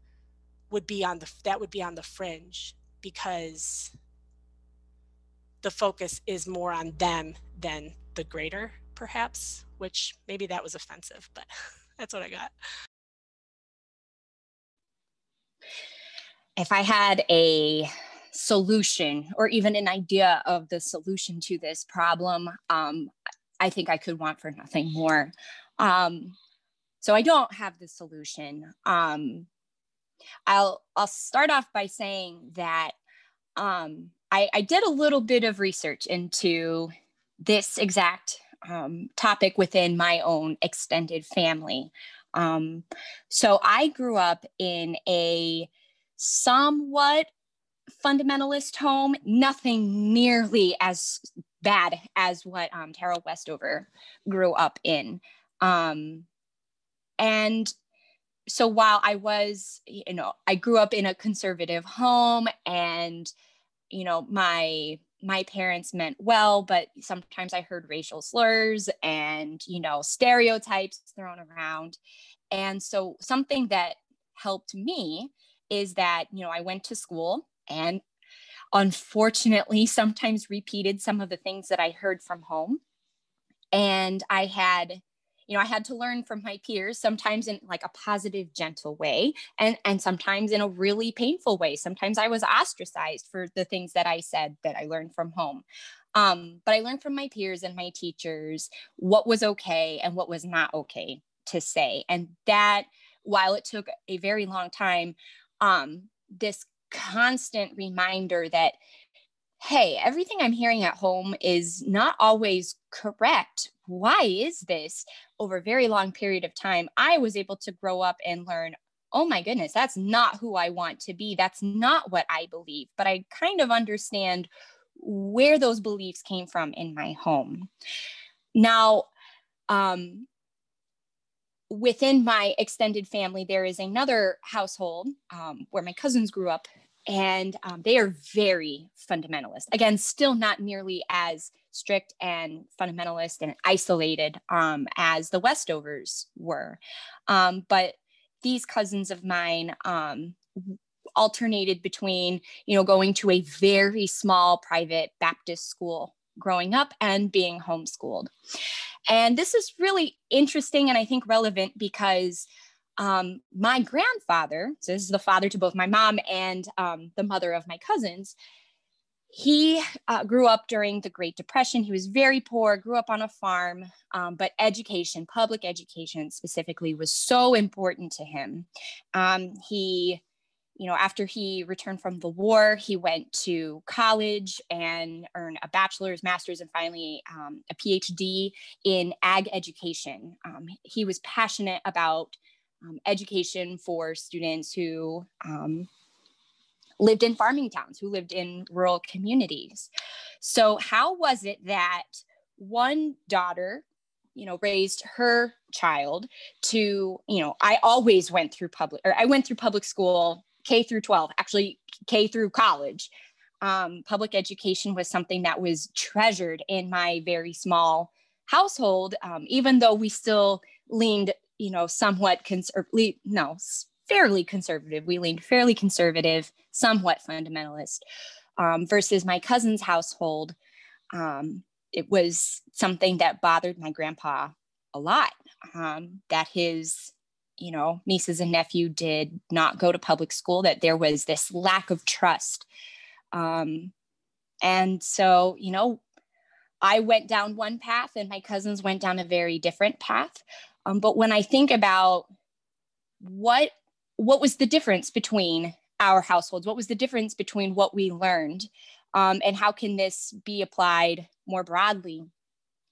would be on the that would be on the fringe because the focus is more on them than the greater perhaps which maybe that was offensive but That's what I got. If I had a solution or even an idea of the solution to this problem, um, I think I could want for nothing more. Um, so I don't have the solution. Um, I'll I'll start off by saying that um, I, I did a little bit of research into this exact um, topic within my own extended family. Um, so I grew up in a somewhat fundamentalist home, nothing nearly as bad as what um, Tara Westover grew up in. Um, and so while I was, you know, I grew up in a conservative home and, you know, my my parents meant well, but sometimes I heard racial slurs and, you know, stereotypes thrown around. And so something that helped me is that, you know, I went to school and unfortunately sometimes repeated some of the things that I heard from home. And I had you know i had to learn from my peers sometimes in like a positive gentle way and and sometimes in a really painful way. Sometimes i was ostracized for the things that i said that i learned from home. Um, but i learned from my peers and my teachers what was okay and what was not okay to say and that while it took a very long time um, this constant reminder that hey, everything I'm hearing at home is not always correct. Why is this? Over a very long period of time, I was able to grow up and learn, oh my goodness, that's not who I want to be. That's not what I believe. But I kind of understand where those beliefs came from in my home. Now, um, within my extended family, there is another household um, where my cousins grew up and um, they are very fundamentalist. Again, still not nearly as strict and fundamentalist and isolated um, as the Westovers were. Um, but these cousins of mine um, alternated between, you know, going to a very small private Baptist school growing up and being homeschooled. And this is really interesting and I think relevant because um, my grandfather, so this is the father to both my mom and um, the mother of my cousins, he uh, grew up during the Great Depression. He was very poor, grew up on a farm, um, but education, public education specifically, was so important to him. Um, he, you know, after he returned from the war, he went to college and earned a bachelor's, master's, and finally um, a PhD in ag education. Um, he was passionate about um, education for students who um, lived in farming towns, who lived in rural communities. So, how was it that one daughter, you know, raised her child to, you know, I always went through public, or I went through public school K through 12, actually K through college. Um, public education was something that was treasured in my very small household, um, even though we still leaned you know, somewhat conservative, no, fairly conservative. We leaned fairly conservative, somewhat fundamentalist. Um, versus my cousin's household, um, it was something that bothered my grandpa a lot. Um, that his, you know, nieces and nephew did not go to public school. That there was this lack of trust. Um, and so, you know, I went down one path, and my cousins went down a very different path. Um, but when I think about what what was the difference between our households, what was the difference between what we learned, um, and how can this be applied more broadly?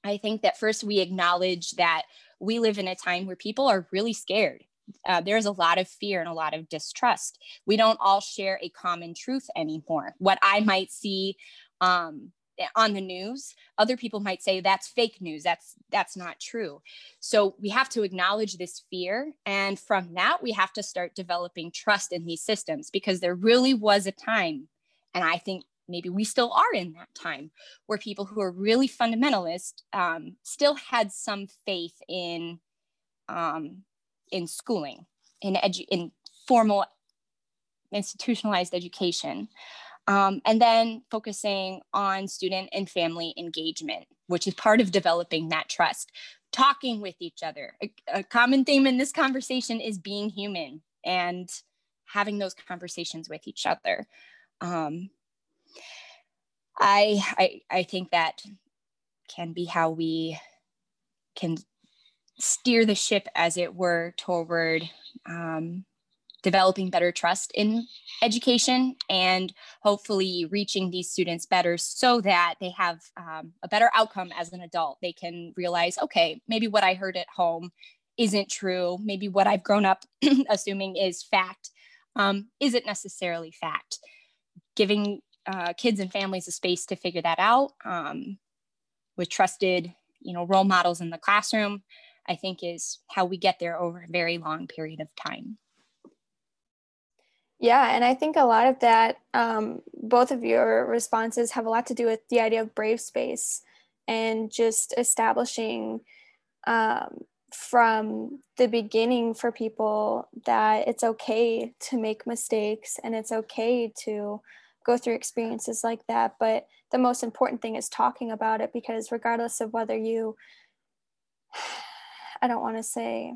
I think that first we acknowledge that we live in a time where people are really scared uh, there's a lot of fear and a lot of distrust. We don't all share a common truth anymore. What I might see um, on the news, other people might say that's fake news. That's that's not true. So we have to acknowledge this fear, and from that we have to start developing trust in these systems because there really was a time, and I think maybe we still are in that time where people who are really fundamentalist um, still had some faith in um, in schooling, in edu- in formal institutionalized education. Um, and then focusing on student and family engagement, which is part of developing that trust. Talking with each other. A, a common theme in this conversation is being human and having those conversations with each other. Um, I, I I think that can be how we can steer the ship, as it were, toward um, developing better trust in education and hopefully reaching these students better so that they have um, a better outcome as an adult. They can realize, okay, maybe what I heard at home isn't true. Maybe what I've grown up assuming is fact um, isn't necessarily fact. Giving uh, kids and families a space to figure that out um, with trusted, you know, role models in the classroom I think is how we get there over a very long period of time. Yeah, and I think a lot of that, um, both of your responses have a lot to do with the idea of brave space and just establishing um, from the beginning for people that it's okay to make mistakes and it's okay to go through experiences like that. But the most important thing is talking about it because, regardless of whether you I don't want to say,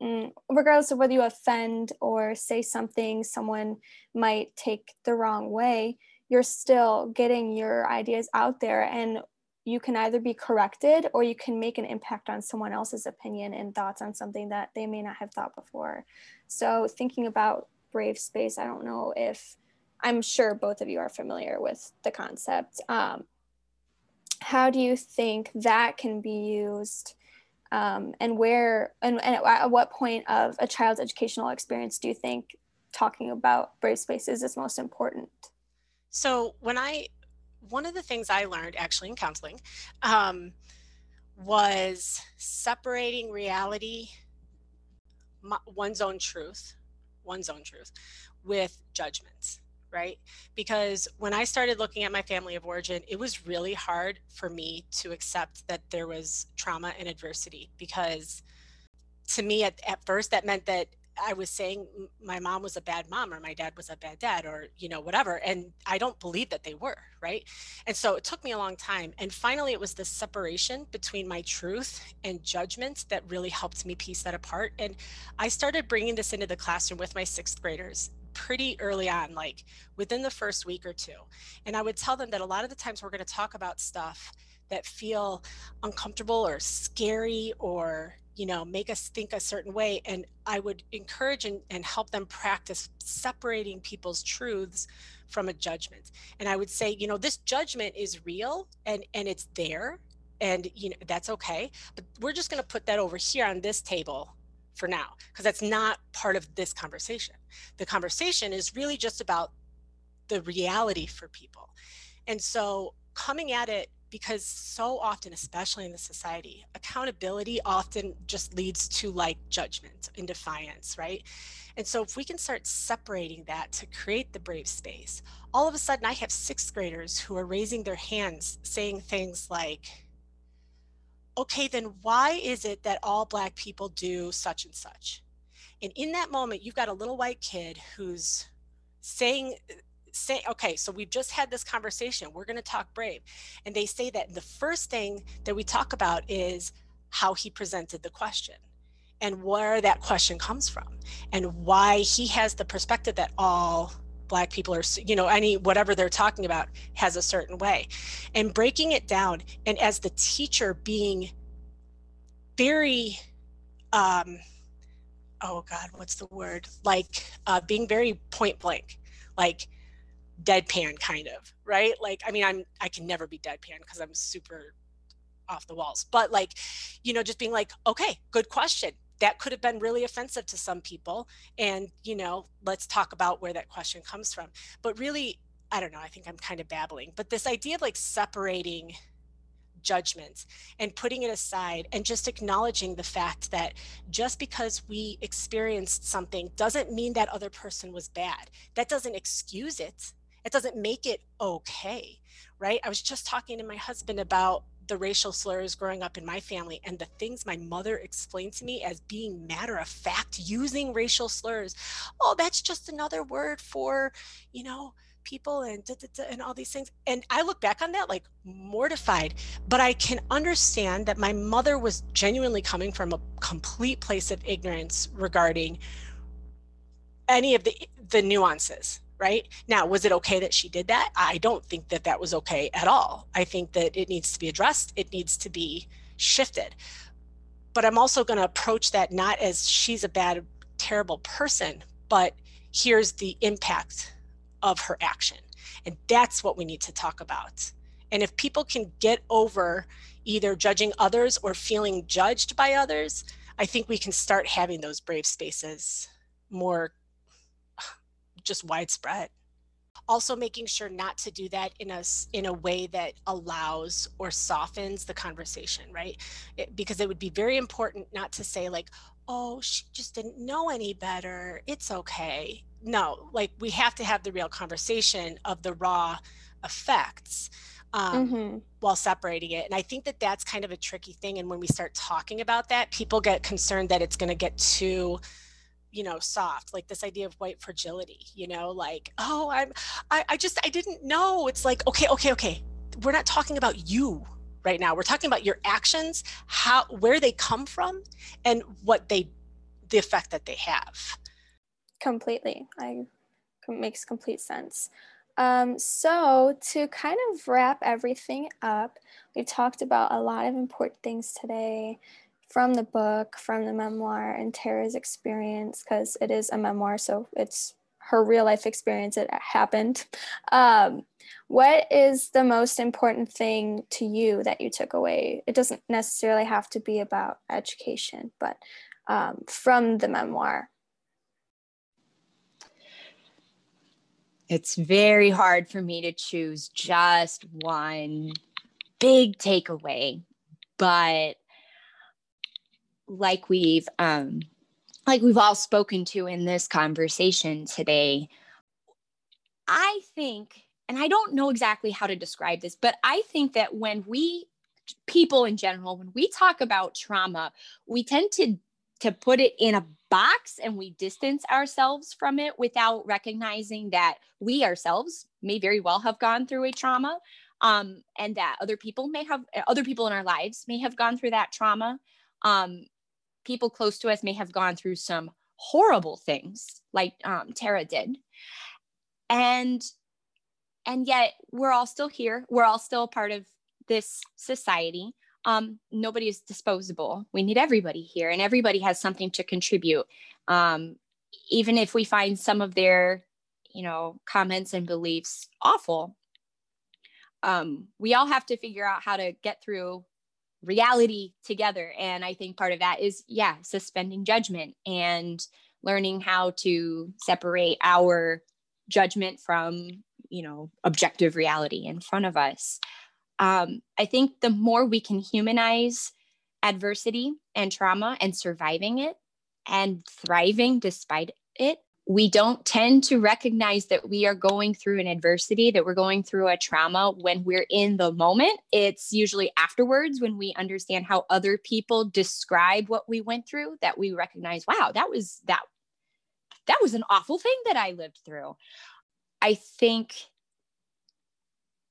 regardless of whether you offend or say something someone might take the wrong way, you're still getting your ideas out there and you can either be corrected or you can make an impact on someone else's opinion and thoughts on something that they may not have thought before. So, thinking about Brave Space, I don't know if I'm sure both of you are familiar with the concept. Um, how do you think that can be used um, and where and, and at what point of a child's educational experience do you think talking about brave spaces is most important? So when i one of the things i learned actually in counseling um, was separating reality one's own truth one's own truth with judgments right? Because when I started looking at my family of origin, it was really hard for me to accept that there was trauma and adversity because to me at, at first that meant that I was saying my mom was a bad mom or my dad was a bad dad or you know whatever and I don't believe that they were right and so it took me a long time and finally it was the separation between my truth and judgment that really helped me piece that apart and I started bringing this into the classroom with my 6th graders pretty early on, like within the first week or two. And I would tell them that a lot of the times we're going to talk about stuff that feel uncomfortable or scary or you know make us think a certain way and i would encourage and, and help them practice separating people's truths from a judgment and i would say you know this judgment is real and and it's there and you know that's okay but we're just going to put that over here on this table for now because that's not part of this conversation. The conversation is really just about the reality for people. And so coming at it because so often especially in the society accountability often just leads to like judgment and defiance right and so if we can start separating that to create the brave space all of a sudden i have sixth graders who are raising their hands saying things like okay, then why is it that all Black people do such and such? And in that moment, you've got a little white kid who's saying, say, okay, so we've just had this conversation. We're going to talk brave. And they say that the first thing that we talk about is how he presented the question and where that question comes from and why he has the perspective that all black people are you know any whatever they're talking about has a certain way. And breaking it down and as the teacher being very um oh god what's the word? Like uh being very point blank like deadpan kind of right? Like i mean i'm i can never be deadpan because i'm super off the walls. But like you know just being like okay good question that could have been really offensive to some people and you know let's talk about where that question comes from. But really i don't know i think i'm kind of babbling but this idea of like separating judgments and putting it aside and just acknowledging the fact that just because we experienced something doesn't mean that other person was bad. That doesn't excuse it. It doesn't make it okay right? I was just talking to my husband about the racial slurs growing up in my family and the things my mother explained to me as being matter of fact using racial slurs. Oh that's just another word for you know people and da, da, da, and all these things. And i look back on that like mortified. But i can understand that my mother was genuinely coming from a complete place of ignorance regarding any of the the nuances right? Now was it okay that she did that? I don't think that that was okay at all. I think that it needs to be addressed. It needs to be shifted. But i'm also going to approach that not as she's a bad terrible person but here's the impact of her action. And that's what we need to talk about. And if people can get over either judging others or feeling judged by others i think we can start having those brave spaces more just widespread. Also making sure not to do that in a in a way that allows or softens the conversation right? It, because it would be very important not to say like oh she just didn't know any better. It's okay. No like we have to have the real conversation of the raw effects um, mm-hmm. while separating it. And i think that that's kind of a tricky thing. And when we start talking about that people get concerned that it's going to get too you know soft like this idea of white fragility you know like oh i'm I, I just i didn't know. It's like okay okay okay we're not talking about you right now. We're talking about your actions how where they come from and what they the effect that they have. Completely. I makes complete sense. Um, so to kind of wrap everything up we've talked about a lot of important things today from the book, from the memoir, and Tara's experience, because it is a memoir, so it's her real life experience. It happened. Um, what is the most important thing to you that you took away? It doesn't necessarily have to be about education, but um, from the memoir. It's very hard for me to choose just one big takeaway, but like we've um like we've all spoken to in this conversation today i think and i don't know exactly how to describe this but i think that when we people in general when we talk about trauma we tend to to put it in a box and we distance ourselves from it without recognizing that we ourselves may very well have gone through a trauma um, and that other people may have other people in our lives may have gone through that trauma um, people close to us may have gone through some horrible things like um, tara did. And and yet we're all still here. We're all still a part of this society. Um, nobody is disposable. We need everybody here and everybody has something to contribute. Um, even if we find some of their you know comments and beliefs awful um, we all have to figure out how to get through reality together. And I think part of that is, yeah, suspending judgment and learning how to separate our judgment from, you know, objective reality in front of us. Um, I think the more we can humanize adversity and trauma and surviving it and thriving despite it, we don't tend to recognize that we are going through an adversity, that we're going through a trauma when we're in the moment. It's usually afterwards when we understand how other people describe what we went through that we recognize, wow, that was that that was an awful thing that I lived through. I think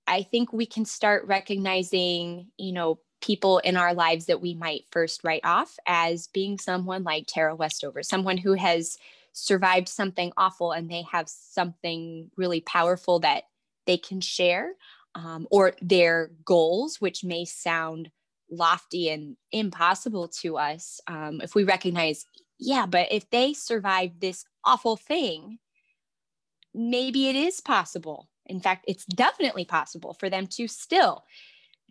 I think we can start recognizing, you know, people in our lives that we might first write off as being someone like Tara Westover, someone who has survived something awful and they have something really powerful that they can share um, or their goals which may sound lofty and impossible to us um, if we recognize yeah but if they survived this awful thing maybe it is possible. In fact it's definitely possible for them to still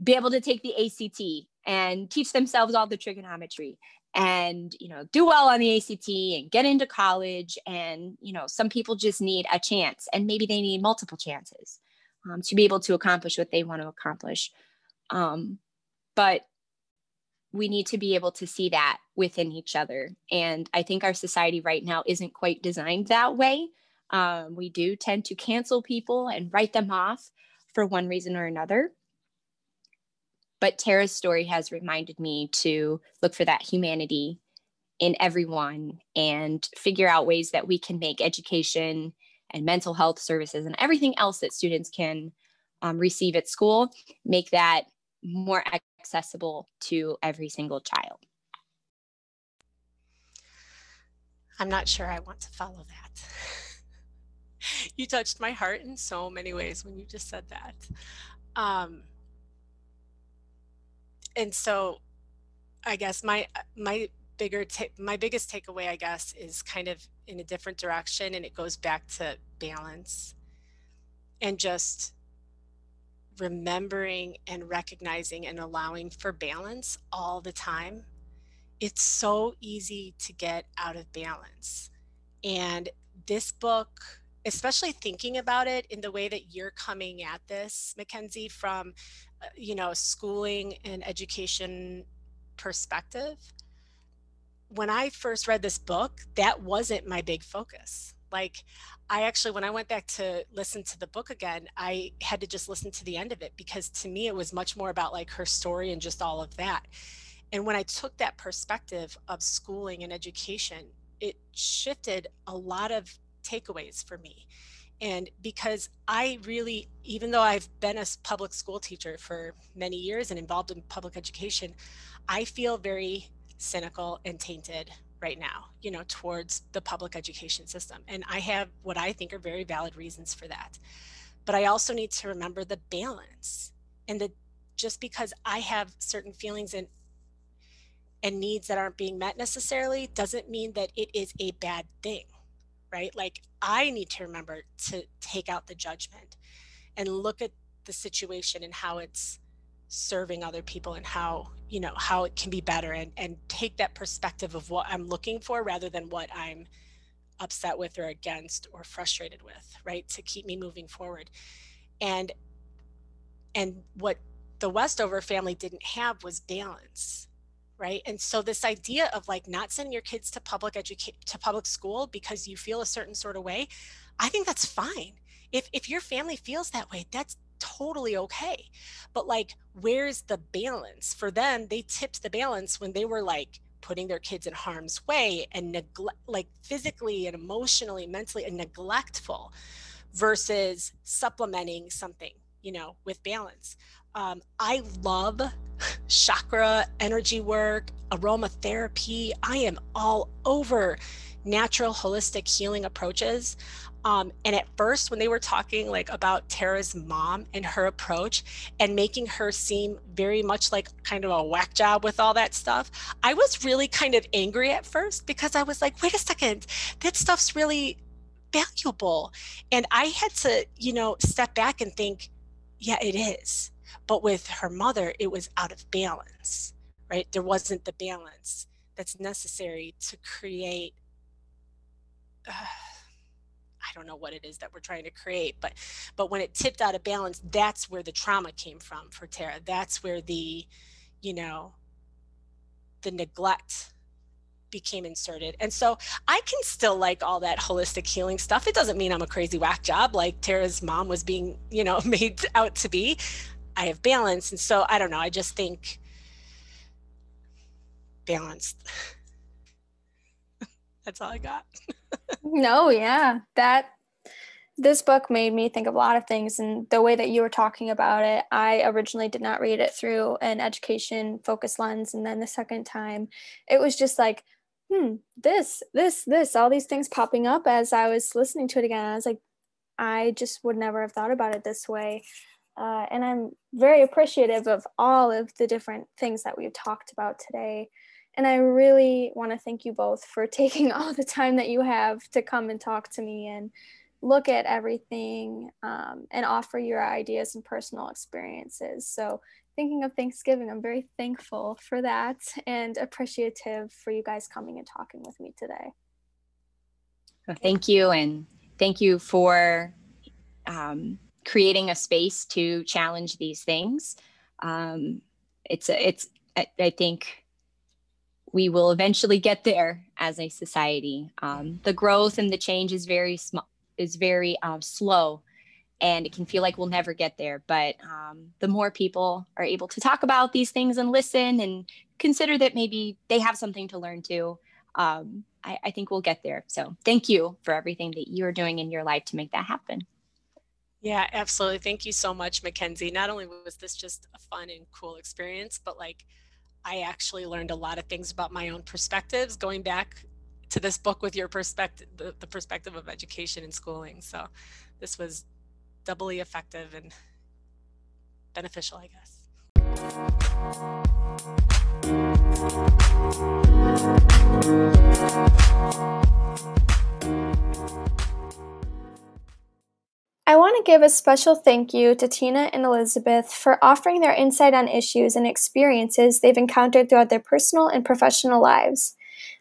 be able to take the act and teach themselves all the trigonometry and you know do well on the ACT and get into college and you know some people just need a chance and maybe they need multiple chances um, to be able to accomplish what they want to accomplish. Um, but we need to be able to see that within each other. And i think our society right now isn't quite designed that way. Um, we do tend to cancel people and write them off for one reason or another but Tara's story has reminded me to look for that humanity in everyone and figure out ways that we can make education and mental health services and everything else that students can um, receive at school make that more accessible to every single child. I'm not sure I want to follow that. you touched my heart in so many ways when you just said that. Um, and so I guess my my bigger ta- my biggest takeaway I guess is kind of in a different direction and it goes back to balance and just remembering and recognizing and allowing for balance all the time. It's so easy to get out of balance. And this book especially thinking about it in the way that you're coming at this, Mackenzie, from Uh, you know schooling and education perspective. When I first read this book, that wasn't my big focus. Like, I actually, when I went back to listen to the book again, I had to just listen to the end of it because to me, it was much more about like her story and just all of that. And when I took that perspective of schooling and education, it shifted a lot of takeaways for me. And because I really, even though I've been a public school teacher for many years and involved in public education, I feel very cynical and tainted right now, you know, towards the public education system. And I have what I think are very valid reasons for that. But I also need to remember the balance and that just because I have certain feelings and and needs that aren't being met necessarily doesn't mean that it is a bad thing right? Like I need to remember to take out the judgment and look at the situation and how it's serving other people and how, you know, how it can be better and and take that perspective of what I'm looking for rather than what I'm upset with or against or frustrated with, right? To keep me moving forward. And and what the Westover family didn't have was balance right? And so this idea of like not sending your kids to public education to public school because you feel a certain sort of way i think that's fine. If if your family feels that way that's totally okay. But like where's the balance? For them they tipped the balance when they were like putting their kids in harm's way and neglect like physically and emotionally mentally and neglectful versus supplementing something you know with balance um, I love chakra energy work, aromatherapy. I am all over natural holistic healing approaches. Um, and at first, when they were talking like about Tara's mom and her approach and making her seem very much like kind of a whack job with all that stuff, I was really kind of angry at first because I was like, wait a second, that stuff's really valuable. And I had to, you know, step back and think, yeah, it is but with her mother, it was out of balance, right? There wasn't the balance that's necessary to create. Uh, I don't know what it is that we're trying to create, but but when it tipped out of balance, that's where the trauma came from for Tara. That's where the, you know, the neglect became inserted. And so I can still like all that holistic healing stuff. It doesn't mean I'm a crazy whack job like Tara's mom was being, you know, made out to be. I have balance. And so I don't know, I just think balanced. That's all I got. no, yeah. That this book made me think of a lot of things and the way that you were talking about it i originally did not read it through an education focused lens and then the second time it was just like hmm this this this all these things popping up as i was listening to it again i was like i just would never have thought about it this way uh, and I'm very appreciative of all of the different things that we've talked about today. And I really want to thank you both for taking all the time that you have to come and talk to me and look at everything um, and offer your ideas and personal experiences. So thinking of Thanksgiving, I'm very thankful for that and appreciative for you guys coming and talking with me today. Thank you. And thank you for um, creating a space to challenge these things. Um, it's, it's, I, think we will eventually get there as a society. Um, the growth and the change is very small, is very um, slow and it can feel like we'll never get there. But um, the more people are able to talk about these things and listen and consider that maybe they have something to learn too, um, I, I, think we'll get there. So thank you for everything that you're doing in your life to make that happen. Yeah, absolutely. Thank you so much, Mackenzie. Not only was this just a fun and cool experience, but like I actually learned a lot of things about my own perspectives going back to this book with your perspective, the, the perspective of education and schooling. So this was doubly effective and beneficial, I guess. I want to give a special thank you to Tina and Elizabeth for offering their insight on issues and experiences they've encountered throughout their personal and professional lives.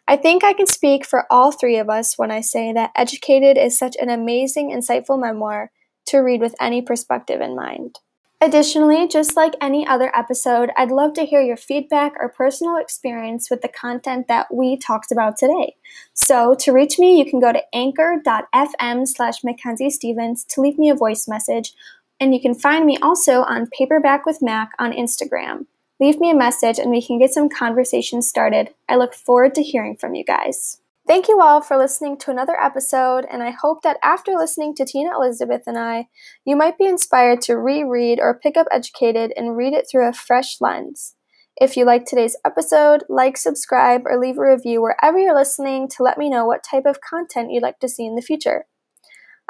I think I can speak for all three of us when I say that Educated is such an amazing, insightful memoir to read with any perspective in mind. Additionally, just like any other episode, I'd love to hear your feedback or personal experience with the content that we talked about today. So, to reach me, you can go to anchor.fm slash Mackenzie Stevens to leave me a voice message, and you can find me also on Paperback with Mac on Instagram. Leave me a message and we can get some conversation started. I look forward to hearing from you guys. Thank you all for listening to another episode, and I hope that after listening to Tina Elizabeth and I, you might be inspired to reread or pick up Educated and read it through a fresh lens. If you like today's episode, like, subscribe, or leave a review wherever you're listening to let me know what type of content you'd like to see in the future.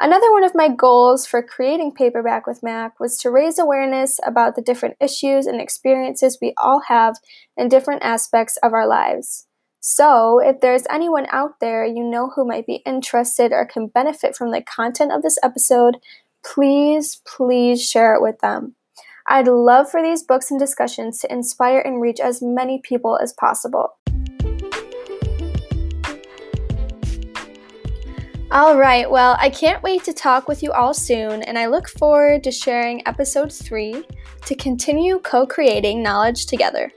Another one of my goals for creating Paperback with Mac was to raise awareness about the different issues and experiences we all have in different aspects of our lives. So, if there's anyone out there you know who might be interested or can benefit from the content of this episode, please, please share it with them. I'd love for these books and discussions to inspire and reach as many people as possible. All right, well, I can't wait to talk with you all soon, and I look forward to sharing episode three to continue co creating knowledge together.